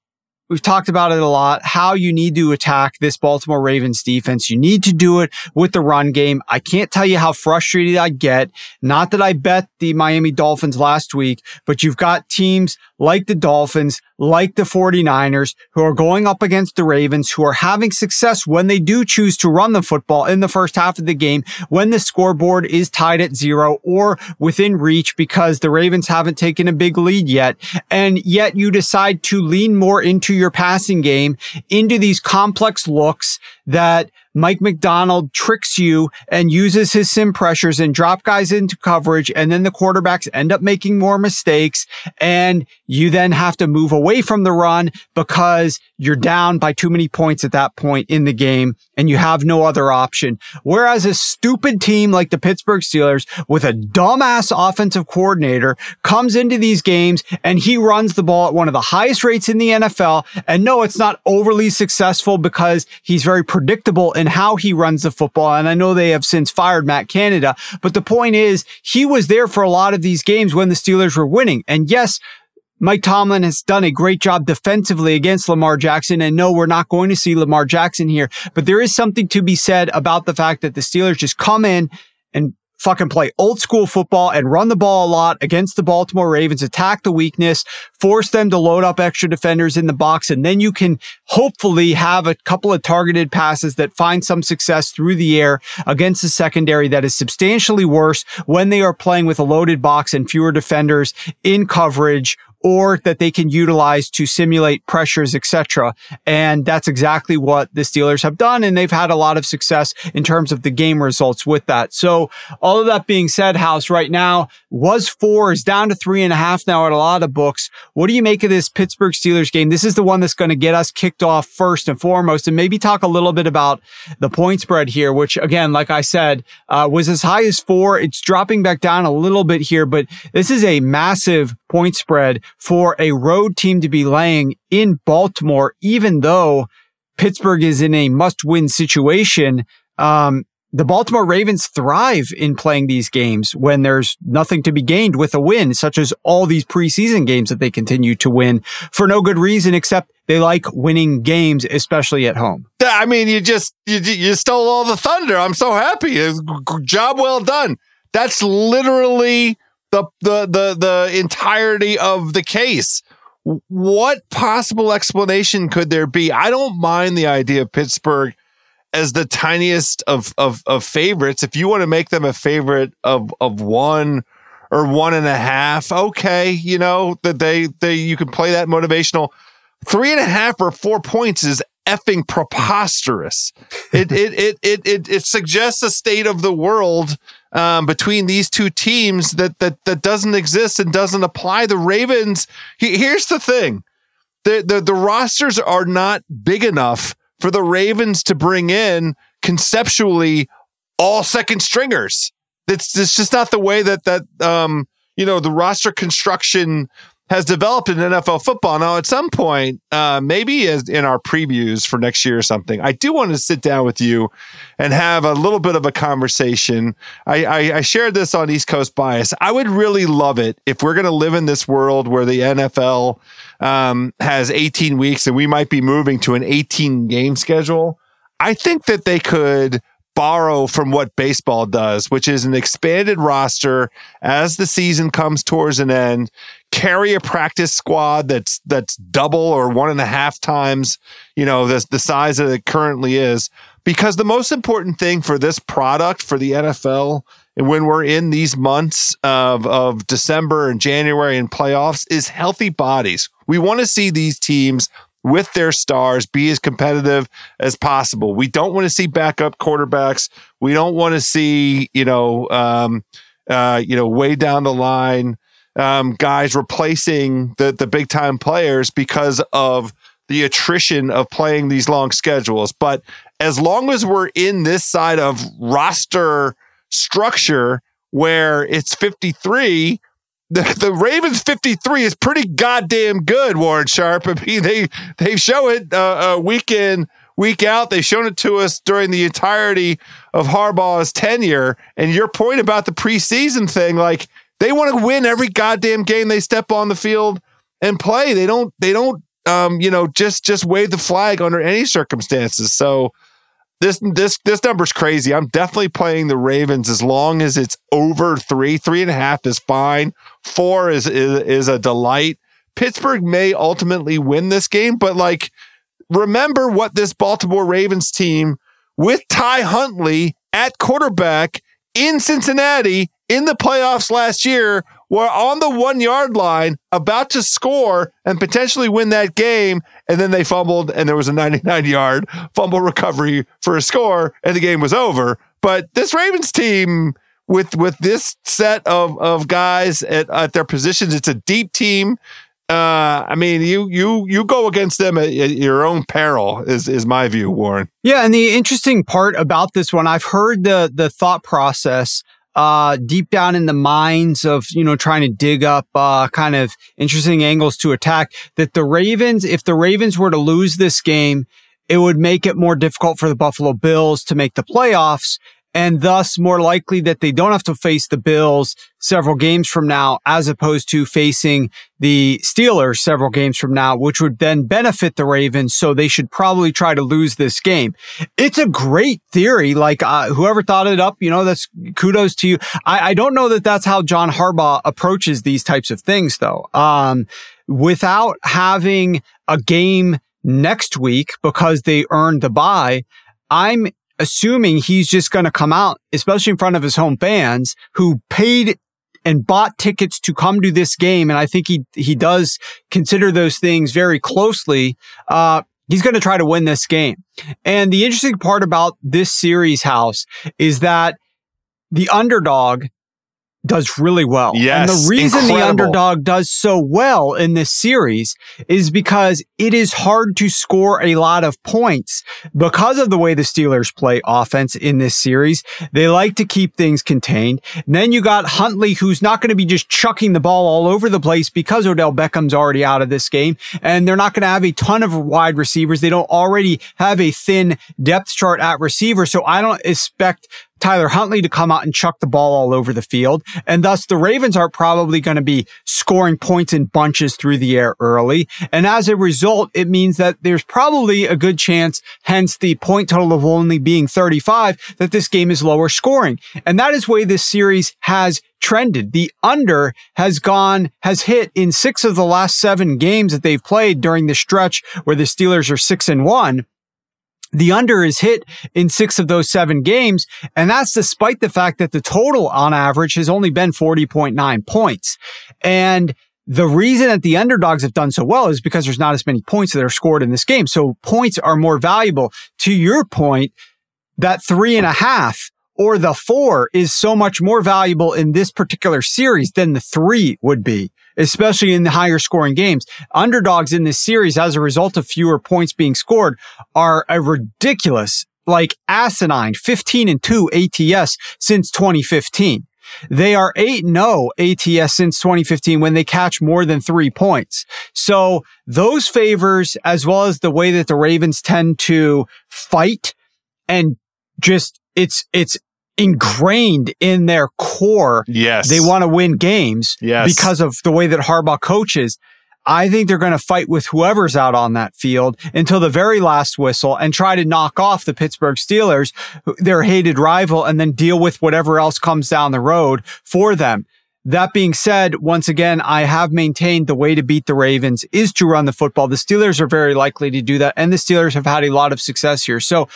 B: We've talked about it a lot, how you need to attack this Baltimore Ravens defense. You need to do it with the run game. I can't tell you how frustrated I get. Not that I bet the Miami Dolphins last week, but you've got teams like the Dolphins, like the 49ers, who are going up against the Ravens, who are having success when they do choose to run the football in the first half of the game, when the scoreboard is tied at zero or within reach because the Ravens haven't taken a big lead yet. And yet you decide to lean more into your passing game, into these complex looks that Mike Macdonald tricks you and uses his sim pressures and drop guys into coverage. And then the quarterbacks end up making more mistakes. And you then have to move away from the run because you're down by too many points at that point in the game and you have no other option. Whereas a stupid team like the Pittsburgh Steelers with a dumbass offensive coordinator comes into these games and he runs the ball at one of the highest rates in the NFL. And no, it's not overly successful because he's very predictable in how he runs the football. And I know they have since fired Matt Canada, but the point is he was there for a lot of these games when the Steelers were winning. And yes, Mike Tomlin has done a great job defensively against Lamar Jackson. And no, we're not going to see Lamar Jackson here, but there is something to be said about the fact that the Steelers just come in fucking play old school football and run the ball a lot against the Baltimore Ravens, attack the weakness, force them to load up extra defenders in the box. And then you can hopefully have a couple of targeted passes that find some success through the air against the secondary that is substantially worse when they are playing with a loaded box and fewer defenders in coverage or that they can utilize to simulate pressures, etc. And that's exactly what the Steelers have done. And they've had a lot of success in terms of the game results with that. So all of that being said, House right now was four is down to three and a half now at a lot of books. What do you make of this Pittsburgh Steelers game? This is the one that's going to get us kicked off first and foremost and maybe talk a little bit about the point spread here, which again, like I said, uh, was as high as four. It's dropping back down a little bit here, but this is a massive point spread for a road team to be laying in Baltimore, even though Pittsburgh is in a must win situation. Um, the Baltimore Ravens thrive in playing these games when there's nothing to be gained with a win, such as all these preseason games that they continue to win for no good reason except they like winning games, especially at home.
C: I mean, you just you, you stole all the thunder. I'm so happy. Job well done. That's literally the the the the entirety of the case. What possible explanation could there be? I don't mind the idea of Pittsburgh as the tiniest of of, of favorites. If you want to make them a favorite of of one or one and a half, okay, you know that they they you can play that motivational. Three and a half or four points is effing preposterous. It it, it it it it suggests a state of the world um, between these two teams that that that doesn't exist and doesn't apply. The Ravens. He, here's the thing: the, the the rosters are not big enough for the Ravens to bring in conceptually all second stringers. It's, it's just not the way that that um, you know the roster construction has developed in NFL football. Now, at some point, uh, maybe as in our previews for next year or something, I do want to sit down with you and have a little bit of a conversation. I, I, I shared this on East Coast Bias. I would really love it if we're going to live in this world where the NFL um, has 18 weeks and we might be moving to an 18 game schedule. I think that they could borrow from what baseball does, which is an expanded roster as the season comes towards an end. Carry a practice squad that's that's double or one and a half times, you know, the the size that it currently is. Because the most important thing for this product for the NFL and when we're in these months of, of December and January and playoffs is healthy bodies. We want to see these teams with their stars be as competitive as possible. We don't want to see backup quarterbacks. We don't want to see, you know, um, uh, you know, way down the line, um, guys replacing the the big time players because of the attrition of playing these long schedules. But as long as we're in this side of roster structure where it's 53, the, the Ravens 53 is pretty goddamn good, Warren Sharp. I mean, they, they show it uh, uh, week in, week out. They've shown it to us during the entirety of Harbaugh's tenure. And your point about the preseason thing, like they want to win every goddamn game they step on the field and play. They don't, they don't, um, you know, just, just wave the flag under any circumstances. So, this this this number's crazy. I'm definitely playing the Ravens as long as it's over three. Three and a half is fine. Four is is, is a delight. Pittsburgh may ultimately win this game, but like remember what this Baltimore Ravens team with Ty Huntley at quarterback in Cincinnati in the playoffs last year were on the one yard line about to score and potentially win that game. And then they fumbled and there was a 99 yard fumble recovery for a score and the game was over. But this Ravens team with, with this set of, of guys at, at their positions, it's a deep team. Uh, I mean, you you you go against them at, at, your own peril. Is is my view, Warren?
B: Yeah, and the interesting part about this one, I've heard the the thought process uh, deep down in the minds of, you know, trying to dig up, uh, kind of interesting angles to attack that the Ravens, if the Ravens were to lose this game, it would make it more difficult for the Buffalo Bills to make the playoffs and thus more likely that they don't have to face the Bills several games from now, as opposed to facing the Steelers several games from now, which would then benefit the Ravens. So they should probably try to lose this game. It's a great theory. Like uh, whoever thought it up, you know, that's kudos to you. I, I don't know that that's how John Harbaugh approaches these types of things, though. Um, without having a game next week because they earned the bye, I'm assuming he's just going to come out, especially in front of his home fans who paid and bought tickets to come to this game. And I think he, he does consider those things very closely. Uh, he's going to try to win this game. And the interesting part about this series house is that the underdog does really well.
C: Yes,
B: and the reason
C: incredible.
B: the underdog does so well in this series is because it is hard to score a lot of points because of the way the Steelers play offense in this series. They like to keep things contained. And then you got Huntley, who's not going to be just chucking the ball all over the place because Odell Beckham's already out of this game. And they're not going to have a ton of wide receivers. They don't already have a thin depth chart at receiver. So I don't expect Tyler Huntley to come out and chuck the ball all over the field. And thus the Ravens are probably going to be scoring points in bunches through the air early. And as a result, it means that there's probably a good chance, hence the point total of only being 35, that this game is lower scoring. And that is why this series has trended. The under has gone, has hit in six of the last seven games that they've played during the stretch where the Steelers are six and one. The under is hit in six of those seven games. And that's despite the fact that the total on average has only been 40.9 points. And the reason that the underdogs have done so well is because there's not as many points that are scored in this game. So points are more valuable. To your point, that three and a half or the four is so much more valuable in this particular series than the three would be, especially in the higher scoring games. Underdogs in this series, as a result of fewer points being scored, are a ridiculous, like asinine 15 and 2 ATS since 2015. They are 8 0 ATS since 2015 when they catch more than three points. So those favors, as well as the way that the Ravens tend to fight and just it's, it's ingrained in their core.
C: Yes.
B: They want to win games
C: Yes.
B: because of the way that Harbaugh coaches. I think they're going to fight with whoever's out on that field until the very last whistle and try to knock off the Pittsburgh Steelers, their hated rival, and then deal with whatever else comes down the road for them. That being said, once again, I have maintained the way to beat the Ravens is to run the football. The Steelers are very likely to do that, and the Steelers have had a lot of success here. So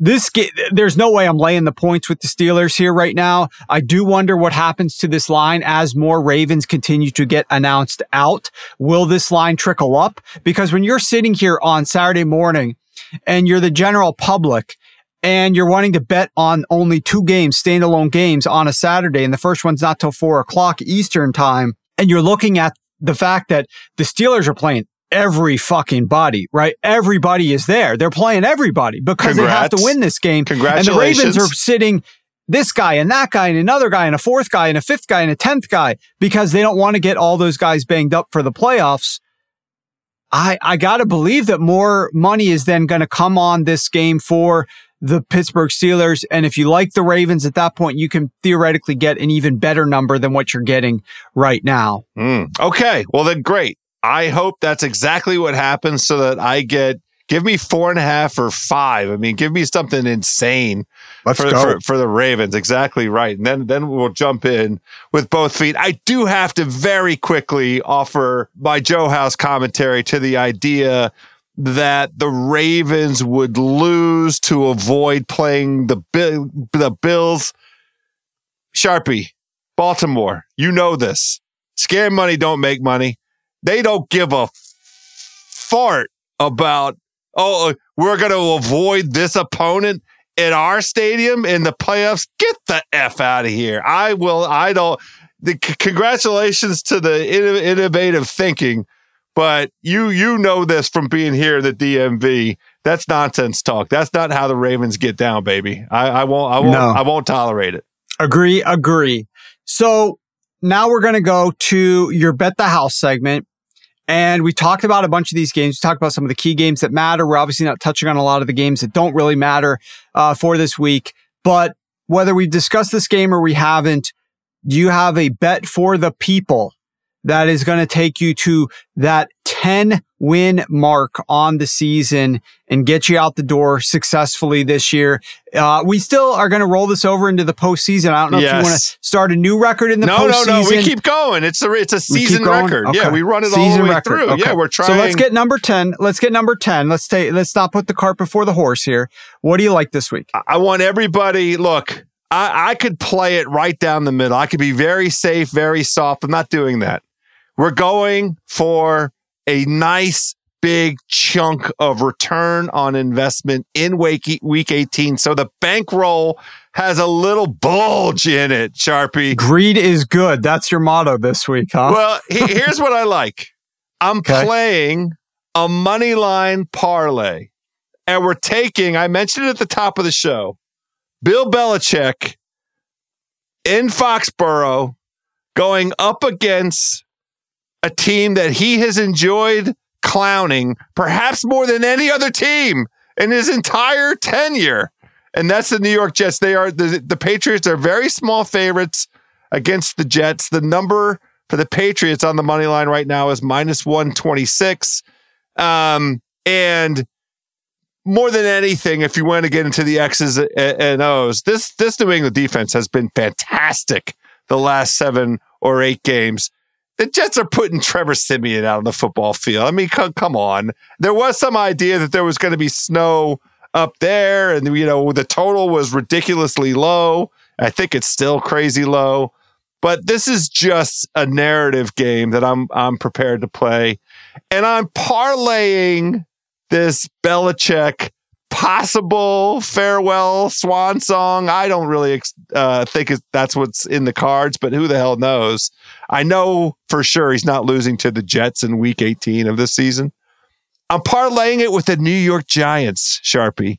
B: this there's no way I'm laying the points with the Steelers here right now. I do wonder what happens to this line as more Ravens continue to get announced out. Will this line trickle up? Because when you're sitting here on Saturday morning and you're the general public and you're wanting to bet on only two games, standalone games on a Saturday, and the first one's not till four o'clock Eastern time, and you're looking at the fact that the Steelers are playing every fucking body, right? Everybody is there. They're playing everybody because they have to win this game. Congratulations. And the Ravens are sitting this guy and that guy and another guy and a fourth guy and a fifth guy and a tenth guy because they don't want to get all those guys banged up for the playoffs. I, I gotta believe that more money is then going to come on this game for the Pittsburgh Steelers. And if you like the Ravens at that point, you can theoretically get an even better number than what you're getting right now.
C: Mm. Okay. Well, then great. I hope that's exactly what happens so that I get, give me four and a half or five. I mean, give me something insane
B: Let's
C: for, for, for the Ravens. Exactly right. And then, then we'll jump in with both feet. I do have to very quickly offer my Joe House commentary to the idea that the Ravens would lose to avoid playing the Bill, the Bills. Sharpie, Baltimore, you know this. Scare money don't make money. They don't give a fart about, oh, uh, we're going to avoid this opponent in our stadium in the playoffs. Get the F out of here. I will, I don't, the, c- congratulations to the inno- innovative thinking, but you, you know this from being here at the DMV. That's nonsense talk. That's not how the Ravens get down, baby. I, I won't, I won't,
B: No.
C: I won't tolerate it.
B: Agree, agree. So now we're going to go to your bet the house segment. And we talked about a bunch of these games. We talked about some of the key games that matter. We're obviously not touching on a lot of the games that don't really matter uh, for this week. But whether we've discussed this game or we haven't, do you have a bet for the people that is going to take you to that 10 win mark on the season and get you out the door successfully this year. Uh, we still are going to roll this over into the postseason. I don't know if you want to start a new record in the
C: no,
B: postseason.
C: no, no. We keep going. It's a it's a season record. Yeah, we run it all
B: Season
C: the way
B: record.
C: through.
B: Okay.
C: Yeah, we're trying.
B: So let's get number 10. Let's get number 10. Let's take, let's not put the cart before the horse here. What do you like this week?
C: I want everybody. Look, I, I could play it right down the middle. I could be very safe, very soft. I'm not doing that. We're going for a nice big chunk of return on investment in week, week 18. So the bankroll has a little bulge in it, Sharpie.
B: Greed is good. That's your motto this week, huh?
C: Well, he- here's what I like. I'm <laughs>
B: Okay.
C: playing a money line parlay, and we're taking. I mentioned it at the top of the show. Bill Belichick in Foxborough going up against a team that he has enjoyed clowning, perhaps more than any other team in his entire tenure. And that's the New York Jets. They are the, the Patriots are very small favorites against the Jets. The number for the Patriots on the money line right now is minus 126. Um, and more than anything, if you want to get into the X's and O's, this this New England defense has been fantastic the last seven or eight games. The Jets are putting Trevor Siemian out on the football field. I mean, come, come on. There was some idea that there was going to be snow up there, and you know the total was ridiculously low. I think it's still crazy low, but this is just a narrative game that I'm I'm prepared to play, and I'm parlaying this Belichick possible farewell swan song. I don't really uh, think that's what's in the cards, but who the hell knows? I know for sure he's not losing to the Jets in week 18 of this season. I'm parlaying it with the New York Giants, Sharpie,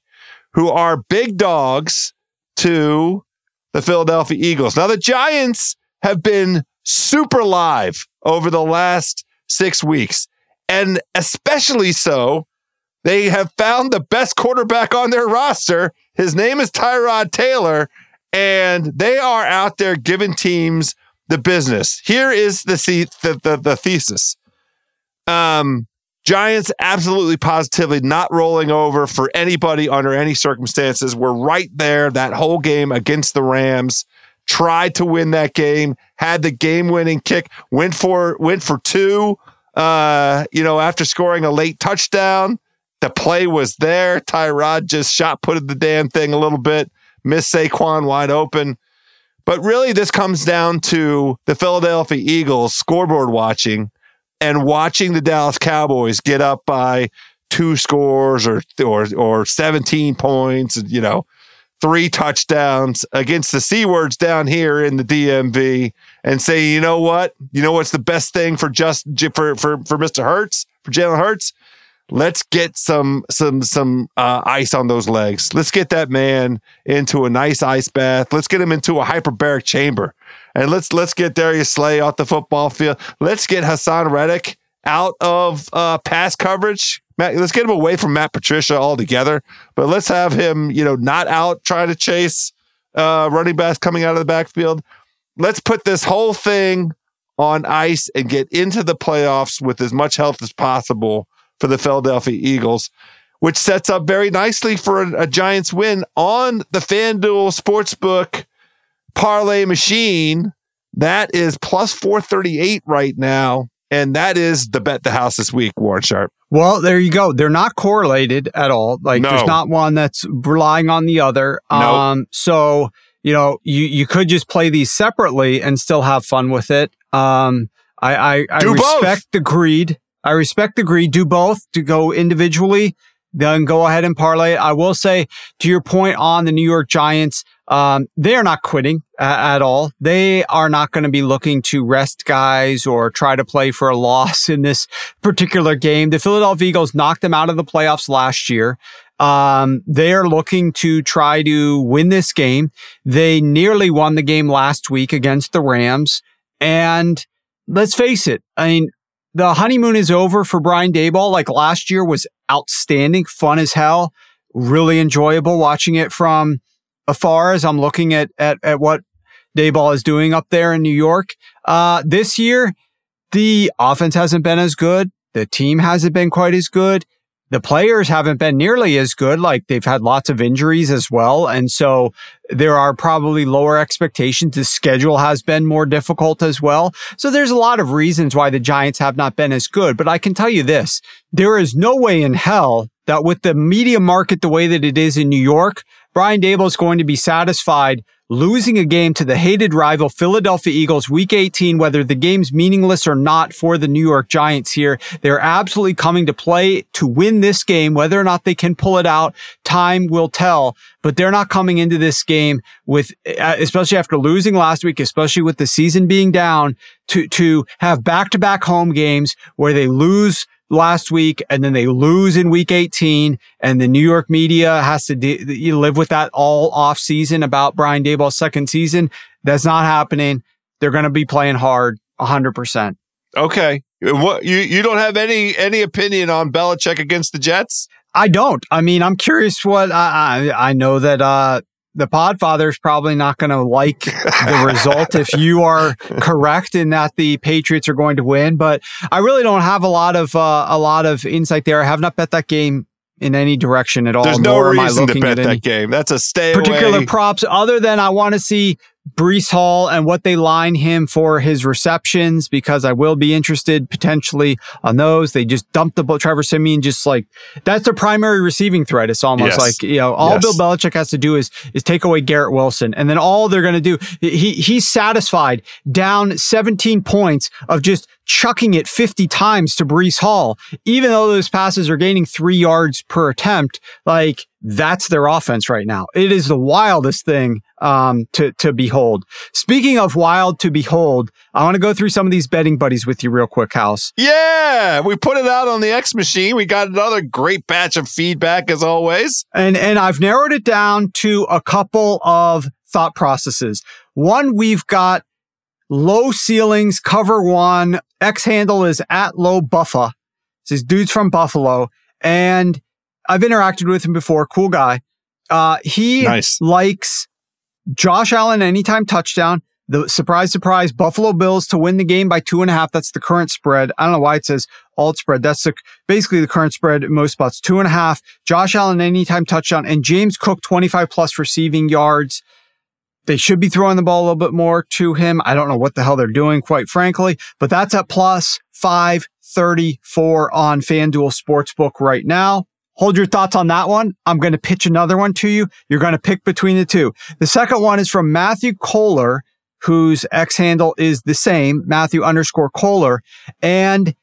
C: who are big dogs to the Philadelphia Eagles. Now, the Giants have been super live over the last six weeks, and especially so they have found the best quarterback on their roster. His name is Tyrod Taylor, and they are out there giving teams the business. Here is the the, the, the thesis. Um, Giants absolutely positively not rolling over for anybody under any circumstances. We're right there that whole game against the Rams. Tried to win that game, had the game winning kick, went for went for two. Uh, you know, after scoring a late touchdown, the play was there. Tyrod just shot putted the damn thing a little bit, missed Saquon wide open. But really, this comes down to the Philadelphia Eagles scoreboard watching and watching the Dallas Cowboys get up by two scores or or or 17 points, you know, three touchdowns against the C words down here in the DMV and say, you know what? You know what's the best thing for just for for for Mr. Hurts, for Jalen Hurts? Let's get some some some uh, ice on those legs. Let's get that man into a nice ice bath. Let's get him into a hyperbaric chamber, and let's let's get Darius Slay off the football field. Let's get Haason Reddick out of uh, pass coverage. Matt, let's get him away from Matt Patricia altogether. But let's have him, you know, not out trying to chase uh, running backs coming out of the backfield. Let's put this whole thing on ice and get into the playoffs with as much health as possible for the Philadelphia Eagles, which sets up very nicely for a, a Giants win on the FanDuel Sportsbook parlay machine. That is plus 438 right now. And that is the bet the house this week, Warren Sharp.
B: Well, there you go. They're not correlated at all. Like no. there's not one that's relying on the other. Nope. Um, so, you know, you, you could just play these separately and still have fun with it. Um, I, I, I respect both. the greed. I respect the greed. Do both to go individually, then go ahead and parlay. I will say to your point on the New York Giants, um, they are not quitting at all. They are not going to be looking to rest guys or try to play for a <laughs> loss in this particular game. The Philadelphia Eagles knocked them out of the playoffs last year. Um, they are looking to try to win this game. They nearly won the game last week against the Rams. And let's face it. I mean, the honeymoon is over for Brian Daboll. Like last year was outstanding, fun as hell, really enjoyable watching it from afar as I'm looking at, at, at what Daboll is doing up there in New York. Uh, this year, the offense hasn't been as good. The team hasn't been quite as good the players haven't been nearly as good. Like they've had lots of injuries as well. And so there are probably lower expectations. The schedule has been more difficult as well. So there's a lot of reasons why the Giants have not been as good. But I can tell you this, there is no way in hell that with the media market the way that it is in New York, Brian Daboll is going to be satisfied losing a game to the hated rival Philadelphia Eagles week 18, whether the game's meaningless or not for the New York Giants here. They're absolutely coming to play to win this game. Whether or not they can pull it out, time will tell, but they're not coming into this game with, uh, especially after losing last week, especially with the season being down to, to have back to back home games where they lose last week and then they lose in week 18 and the New York media has to de- live with that all off season about Brian Daboll's second season. That's not happening. They're going to be playing hard 100%.
C: Okay. What you you don't have any any opinion on Belichick against the Jets?
B: I don't. I mean, I'm curious what I I, I know that uh the Podfather is probably not going to like the <laughs> result if you are correct in that the Patriots are going to win. But I really don't have a lot of uh, a lot of insight there. I have not bet that game in any direction at all.
C: There's no reason to bet that game. That's a stay
B: particular
C: away.
B: props other than I want to see Breece Hall and what they line him for his receptions because I will be interested potentially on those. They just dumped the Trevor Siemian just like that's their primary receiving threat. It's almost yes. like you know all yes. Bill Belichick has to do is is take away Garrett Wilson and then all they're going to do he he's satisfied down 17 points of just chucking it 50 times to Breece Hall, even though those passes are gaining three yards per attempt, like that's their offense right now. It is the wildest thing um, to to behold. Speaking of wild to behold, I want to go through some of these betting buddies with you real quick, House.
C: Yeah, we put it out on the X machine. We got another great batch of feedback as always.
B: And and I've narrowed it down to a couple of thought processes. One, we've got low ceilings, cover one. X handle is at low buffa. This dude's from Buffalo. And I've interacted with him before. Cool guy. Uh, he
C: Nice.
B: likes Josh Allen anytime touchdown. The surprise, surprise, Buffalo Bills to win the game by two and a half. That's the current spread. I don't know why it says alt spread. That's the, basically the current spread in most spots. Two and a half. Josh Allen anytime touchdown and James Cook 25 plus receiving yards. They should be throwing the ball a little bit more to him. I don't know what the hell they're doing, quite frankly, but that's at plus 534 on FanDuel Sportsbook right now. Hold your thoughts on that one. I'm going to pitch another one to you. You're going to pick between the two. The second one is from Matthew Kohler, whose X handle is the same, Matthew underscore Kohler. And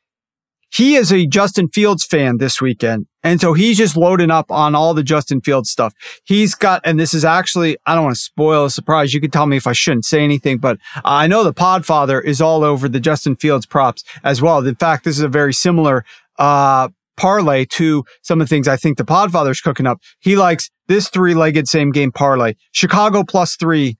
B: he is a Justin Fields fan this weekend. And so he's just loading up on all the Justin Fields stuff. He's got, and this is actually, I don't want to spoil a surprise. You can tell me if I shouldn't say anything, but I know the Podfather is all over the Justin Fields props as well. In fact, this is a very similar, uh, parlay to some of the things I think the Podfather's cooking up. He likes this three-legged same game parlay. Chicago plus three,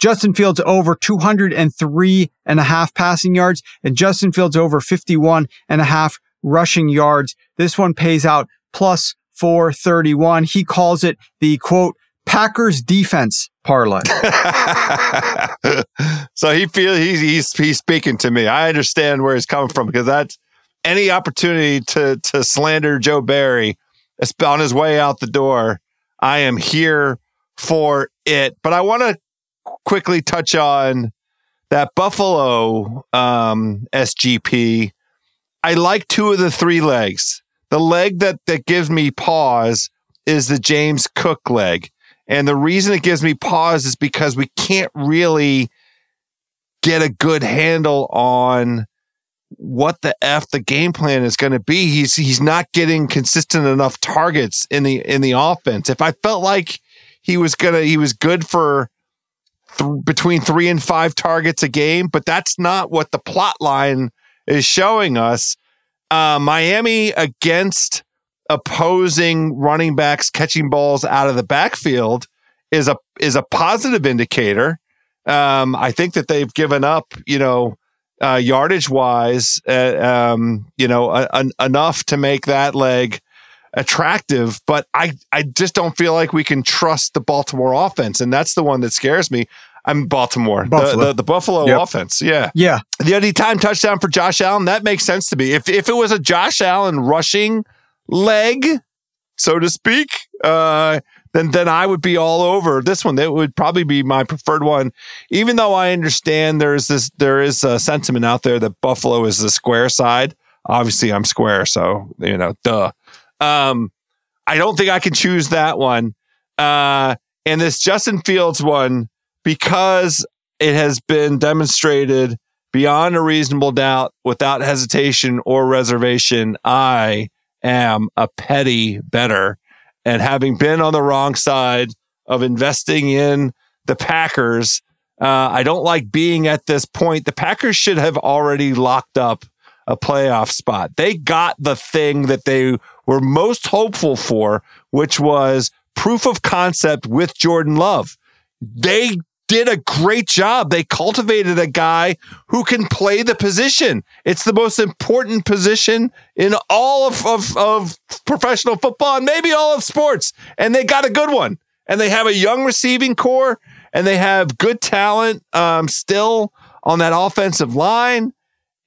B: Justin Fields over 203 and a half passing yards and Justin Fields over 51 and a half rushing yards. This one pays out plus 431. He calls it the quote, Packers defense parlay. <laughs>
C: so he feels he's he's he's speaking to me. I understand where he's coming from because that's any opportunity to to slander Joe Barry on his way out the door. I am here for it. But I want to quickly touch on that Buffalo um, SGP. I like two of the three legs. The leg that that gives me pause is the James Cook leg. And the reason it gives me pause is because we can't really get a good handle on what the f the game plan is going to be. He's he's not getting consistent enough targets in the in the offense. If I felt like he was gonna he was good for th- between three and five targets a game, but that's not what the plot line is showing us. Uh, Miami against opposing running backs catching balls out of the backfield is a is a positive indicator. Um, I think that they've given up, you know, uh, yardage wise, uh, um, you know, a, a, enough to make that leg attractive. But I I just don't feel like we can trust the Baltimore offense, and that's the one that scares me. I'm Baltimore,
B: Buffalo.
C: The, the, the Buffalo
B: Yep.
C: offense. Yeah.
B: yeah.
C: The anytime touchdown for Josh Allen, that makes sense to me. If if it was a Josh Allen rushing leg, so to speak, uh, then then I would be all over this one. That would probably be my preferred one. Even though I understand there's this there is a sentiment out there that Buffalo is the square side. Obviously, I'm square, so you know, duh. Um, I don't think I can choose that one. Uh, and this Justin Fields one because it has been demonstrated beyond a reasonable doubt, without hesitation or reservation, I am a petty bettor. And having been on the wrong side of investing in the Packers, uh, I don't like being at this point. The Packers should have already locked up a playoff spot. They got the thing that they were most hopeful for, which was proof of concept with Jordan Love. They did a great job. They cultivated a guy who can play the position. It's the most important position in all of, of, of professional football and maybe all of sports. And they got a good one. And they have a young receiving corps and they have good talent um, still on that offensive line.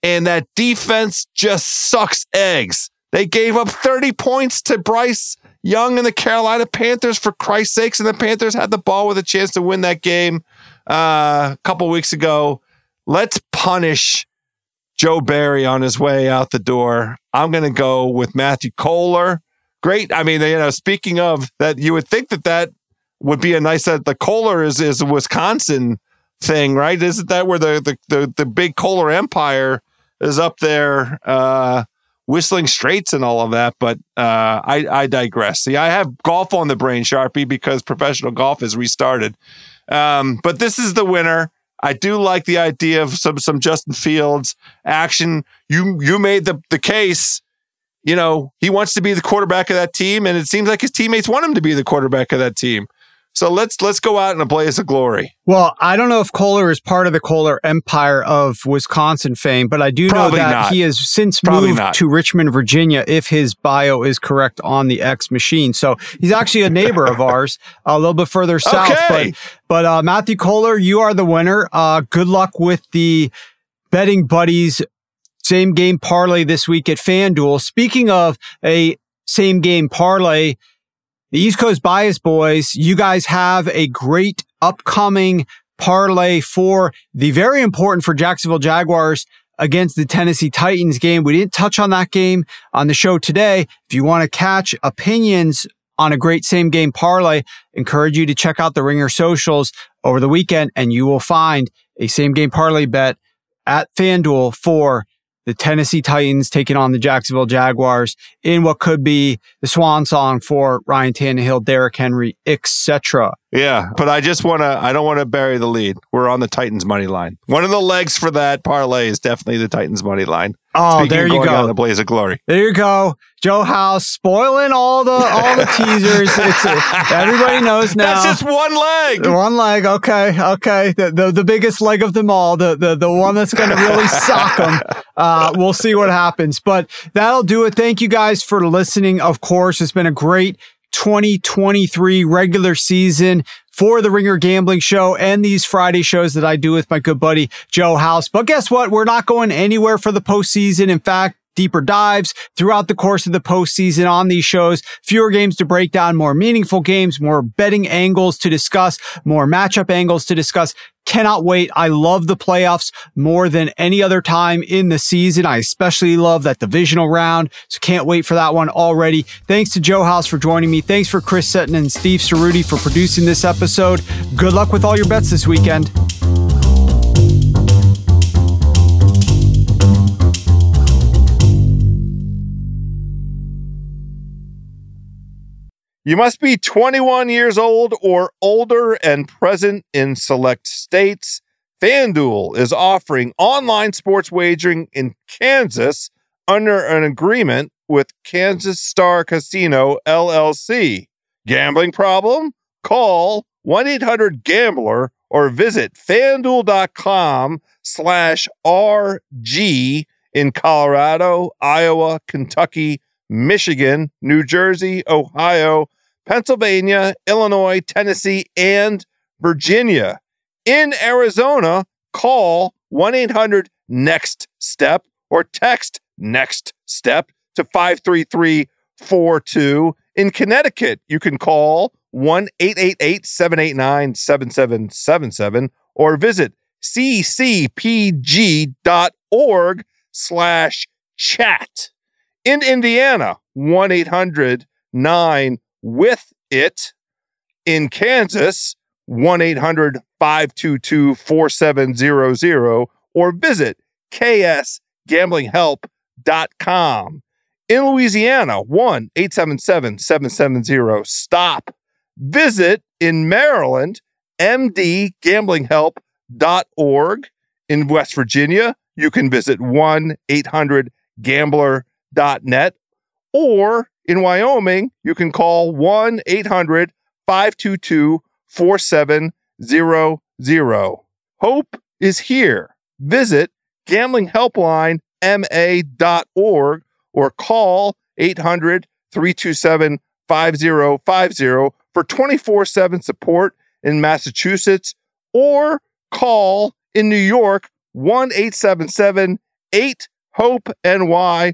C: And that defense just sucks eggs. They gave up 30 points to Bryce Young and the Carolina Panthers for Christ's sakes. And the Panthers had the ball with a chance to win that game uh, a couple weeks ago. Let's punish Joe Barry on his way out the door. I'm going to go with Matthew Kohler. Great. I mean, you know, speaking of that, you would think that that would be a nice that the Kohler is is a Wisconsin thing, right? Isn't that where the the the, the big Kohler empire is up there uh, Whistling Straits and all of that. But uh, I, I digress. See, I have golf on the brain, Sharpie, because professional golf has restarted. Um, but this is the winner. I do like the idea of some some Justin Fields action. You you made the the case. You know he wants to be the quarterback of that team, and it seems like his teammates want him to be the quarterback of that team. So let's let's go out in a blaze of glory.
B: Well, I don't know if Kohler is part of the Kohler empire of Wisconsin fame, but I do
C: Probably
B: know that
C: not.
B: he has since
C: Probably
B: moved
C: not.
B: to Richmond, Virginia, if his bio is correct on the X machine. So he's actually a neighbor of ours, <laughs> a little bit further south.
C: Okay.
B: But but uh, Matthew Kohler, you are the winner. Uh, good luck with the betting buddies same game parlay this week at FanDuel. Speaking of a same game parlay, the East Coast Bias Boys, you guys have a great upcoming parlay for the very important for Jacksonville Jaguars against the Tennessee Titans game. We didn't touch on that game on the show today. If you want to catch opinions on a great same game parlay, encourage you to check out the Ringer socials over the weekend and you will find a same game parlay bet at FanDuel for the Tennessee Titans taking on the Jacksonville Jaguars in what could be the swan song for Ryan Tannehill, Derrick Henry, etc.
C: Yeah, but I just want to. I don't want to bury the lead. We're on the Titans money line. One of the legs for that parlay is definitely the Titans money line.
B: Oh,
C: Speaking
B: there you
C: going out in
B: go.
C: a blaze of glory.
B: There you go. Joe House spoiling all the all the teasers. <laughs> It's, everybody knows now.
C: That's just one leg.
B: One leg, okay, okay. The, the the biggest leg of them all, the the the one that's going to really <laughs> sock them. Uh, we'll see what happens, but that'll do it. Thank you guys for listening. Of course, it's been a great 2023 regular season for the Ringer Gambling Show and these Friday shows that I do with my good buddy Joe House. But guess what? We're not going anywhere for the postseason. In fact, deeper dives throughout the course of the postseason on these shows. Fewer games to break down, more meaningful games, more betting angles to discuss, more matchup angles to discuss. Cannot wait. I love the playoffs more than any other time in the season. I especially love that divisional round. So can't wait for that one already. Thanks to Joe House for joining me. Thanks for Chris Sutton and Steve Ceruti for producing this episode. Good luck with all your bets this weekend.
C: You must be 21 years old or older and present in select states. FanDuel is offering online sports wagering in Kansas under an agreement with Kansas Star Casino LLC. Gambling problem? Call 1-800-GAMBLER or visit fanduel.com slash RG in Colorado, Iowa, Kentucky, Michigan, New Jersey, Ohio, Pennsylvania, Illinois, Tennessee, and Virginia. In Arizona, call 1 800 NEXT STEP or text NEXT STEP to 53342. In Connecticut, you can call 1 888 789 7777 or visit ccpg.org slash chat. In Indiana, 1 800 9 with it. In Kansas, 1 800 522 4700 or visit ksgamblinghelp.com. In Louisiana, 1 877 770 STOP. Visit in Maryland, mdgamblinghelp.org. In West Virginia, you can visit 1 800 gambler.net or in Wyoming, you can call 1 800 522 4700. Hope is here. Visit gamblinghelplinema.org or call 800 327 5050 for 24 7 support in Massachusetts or call in New York 1 877 8 Hope NY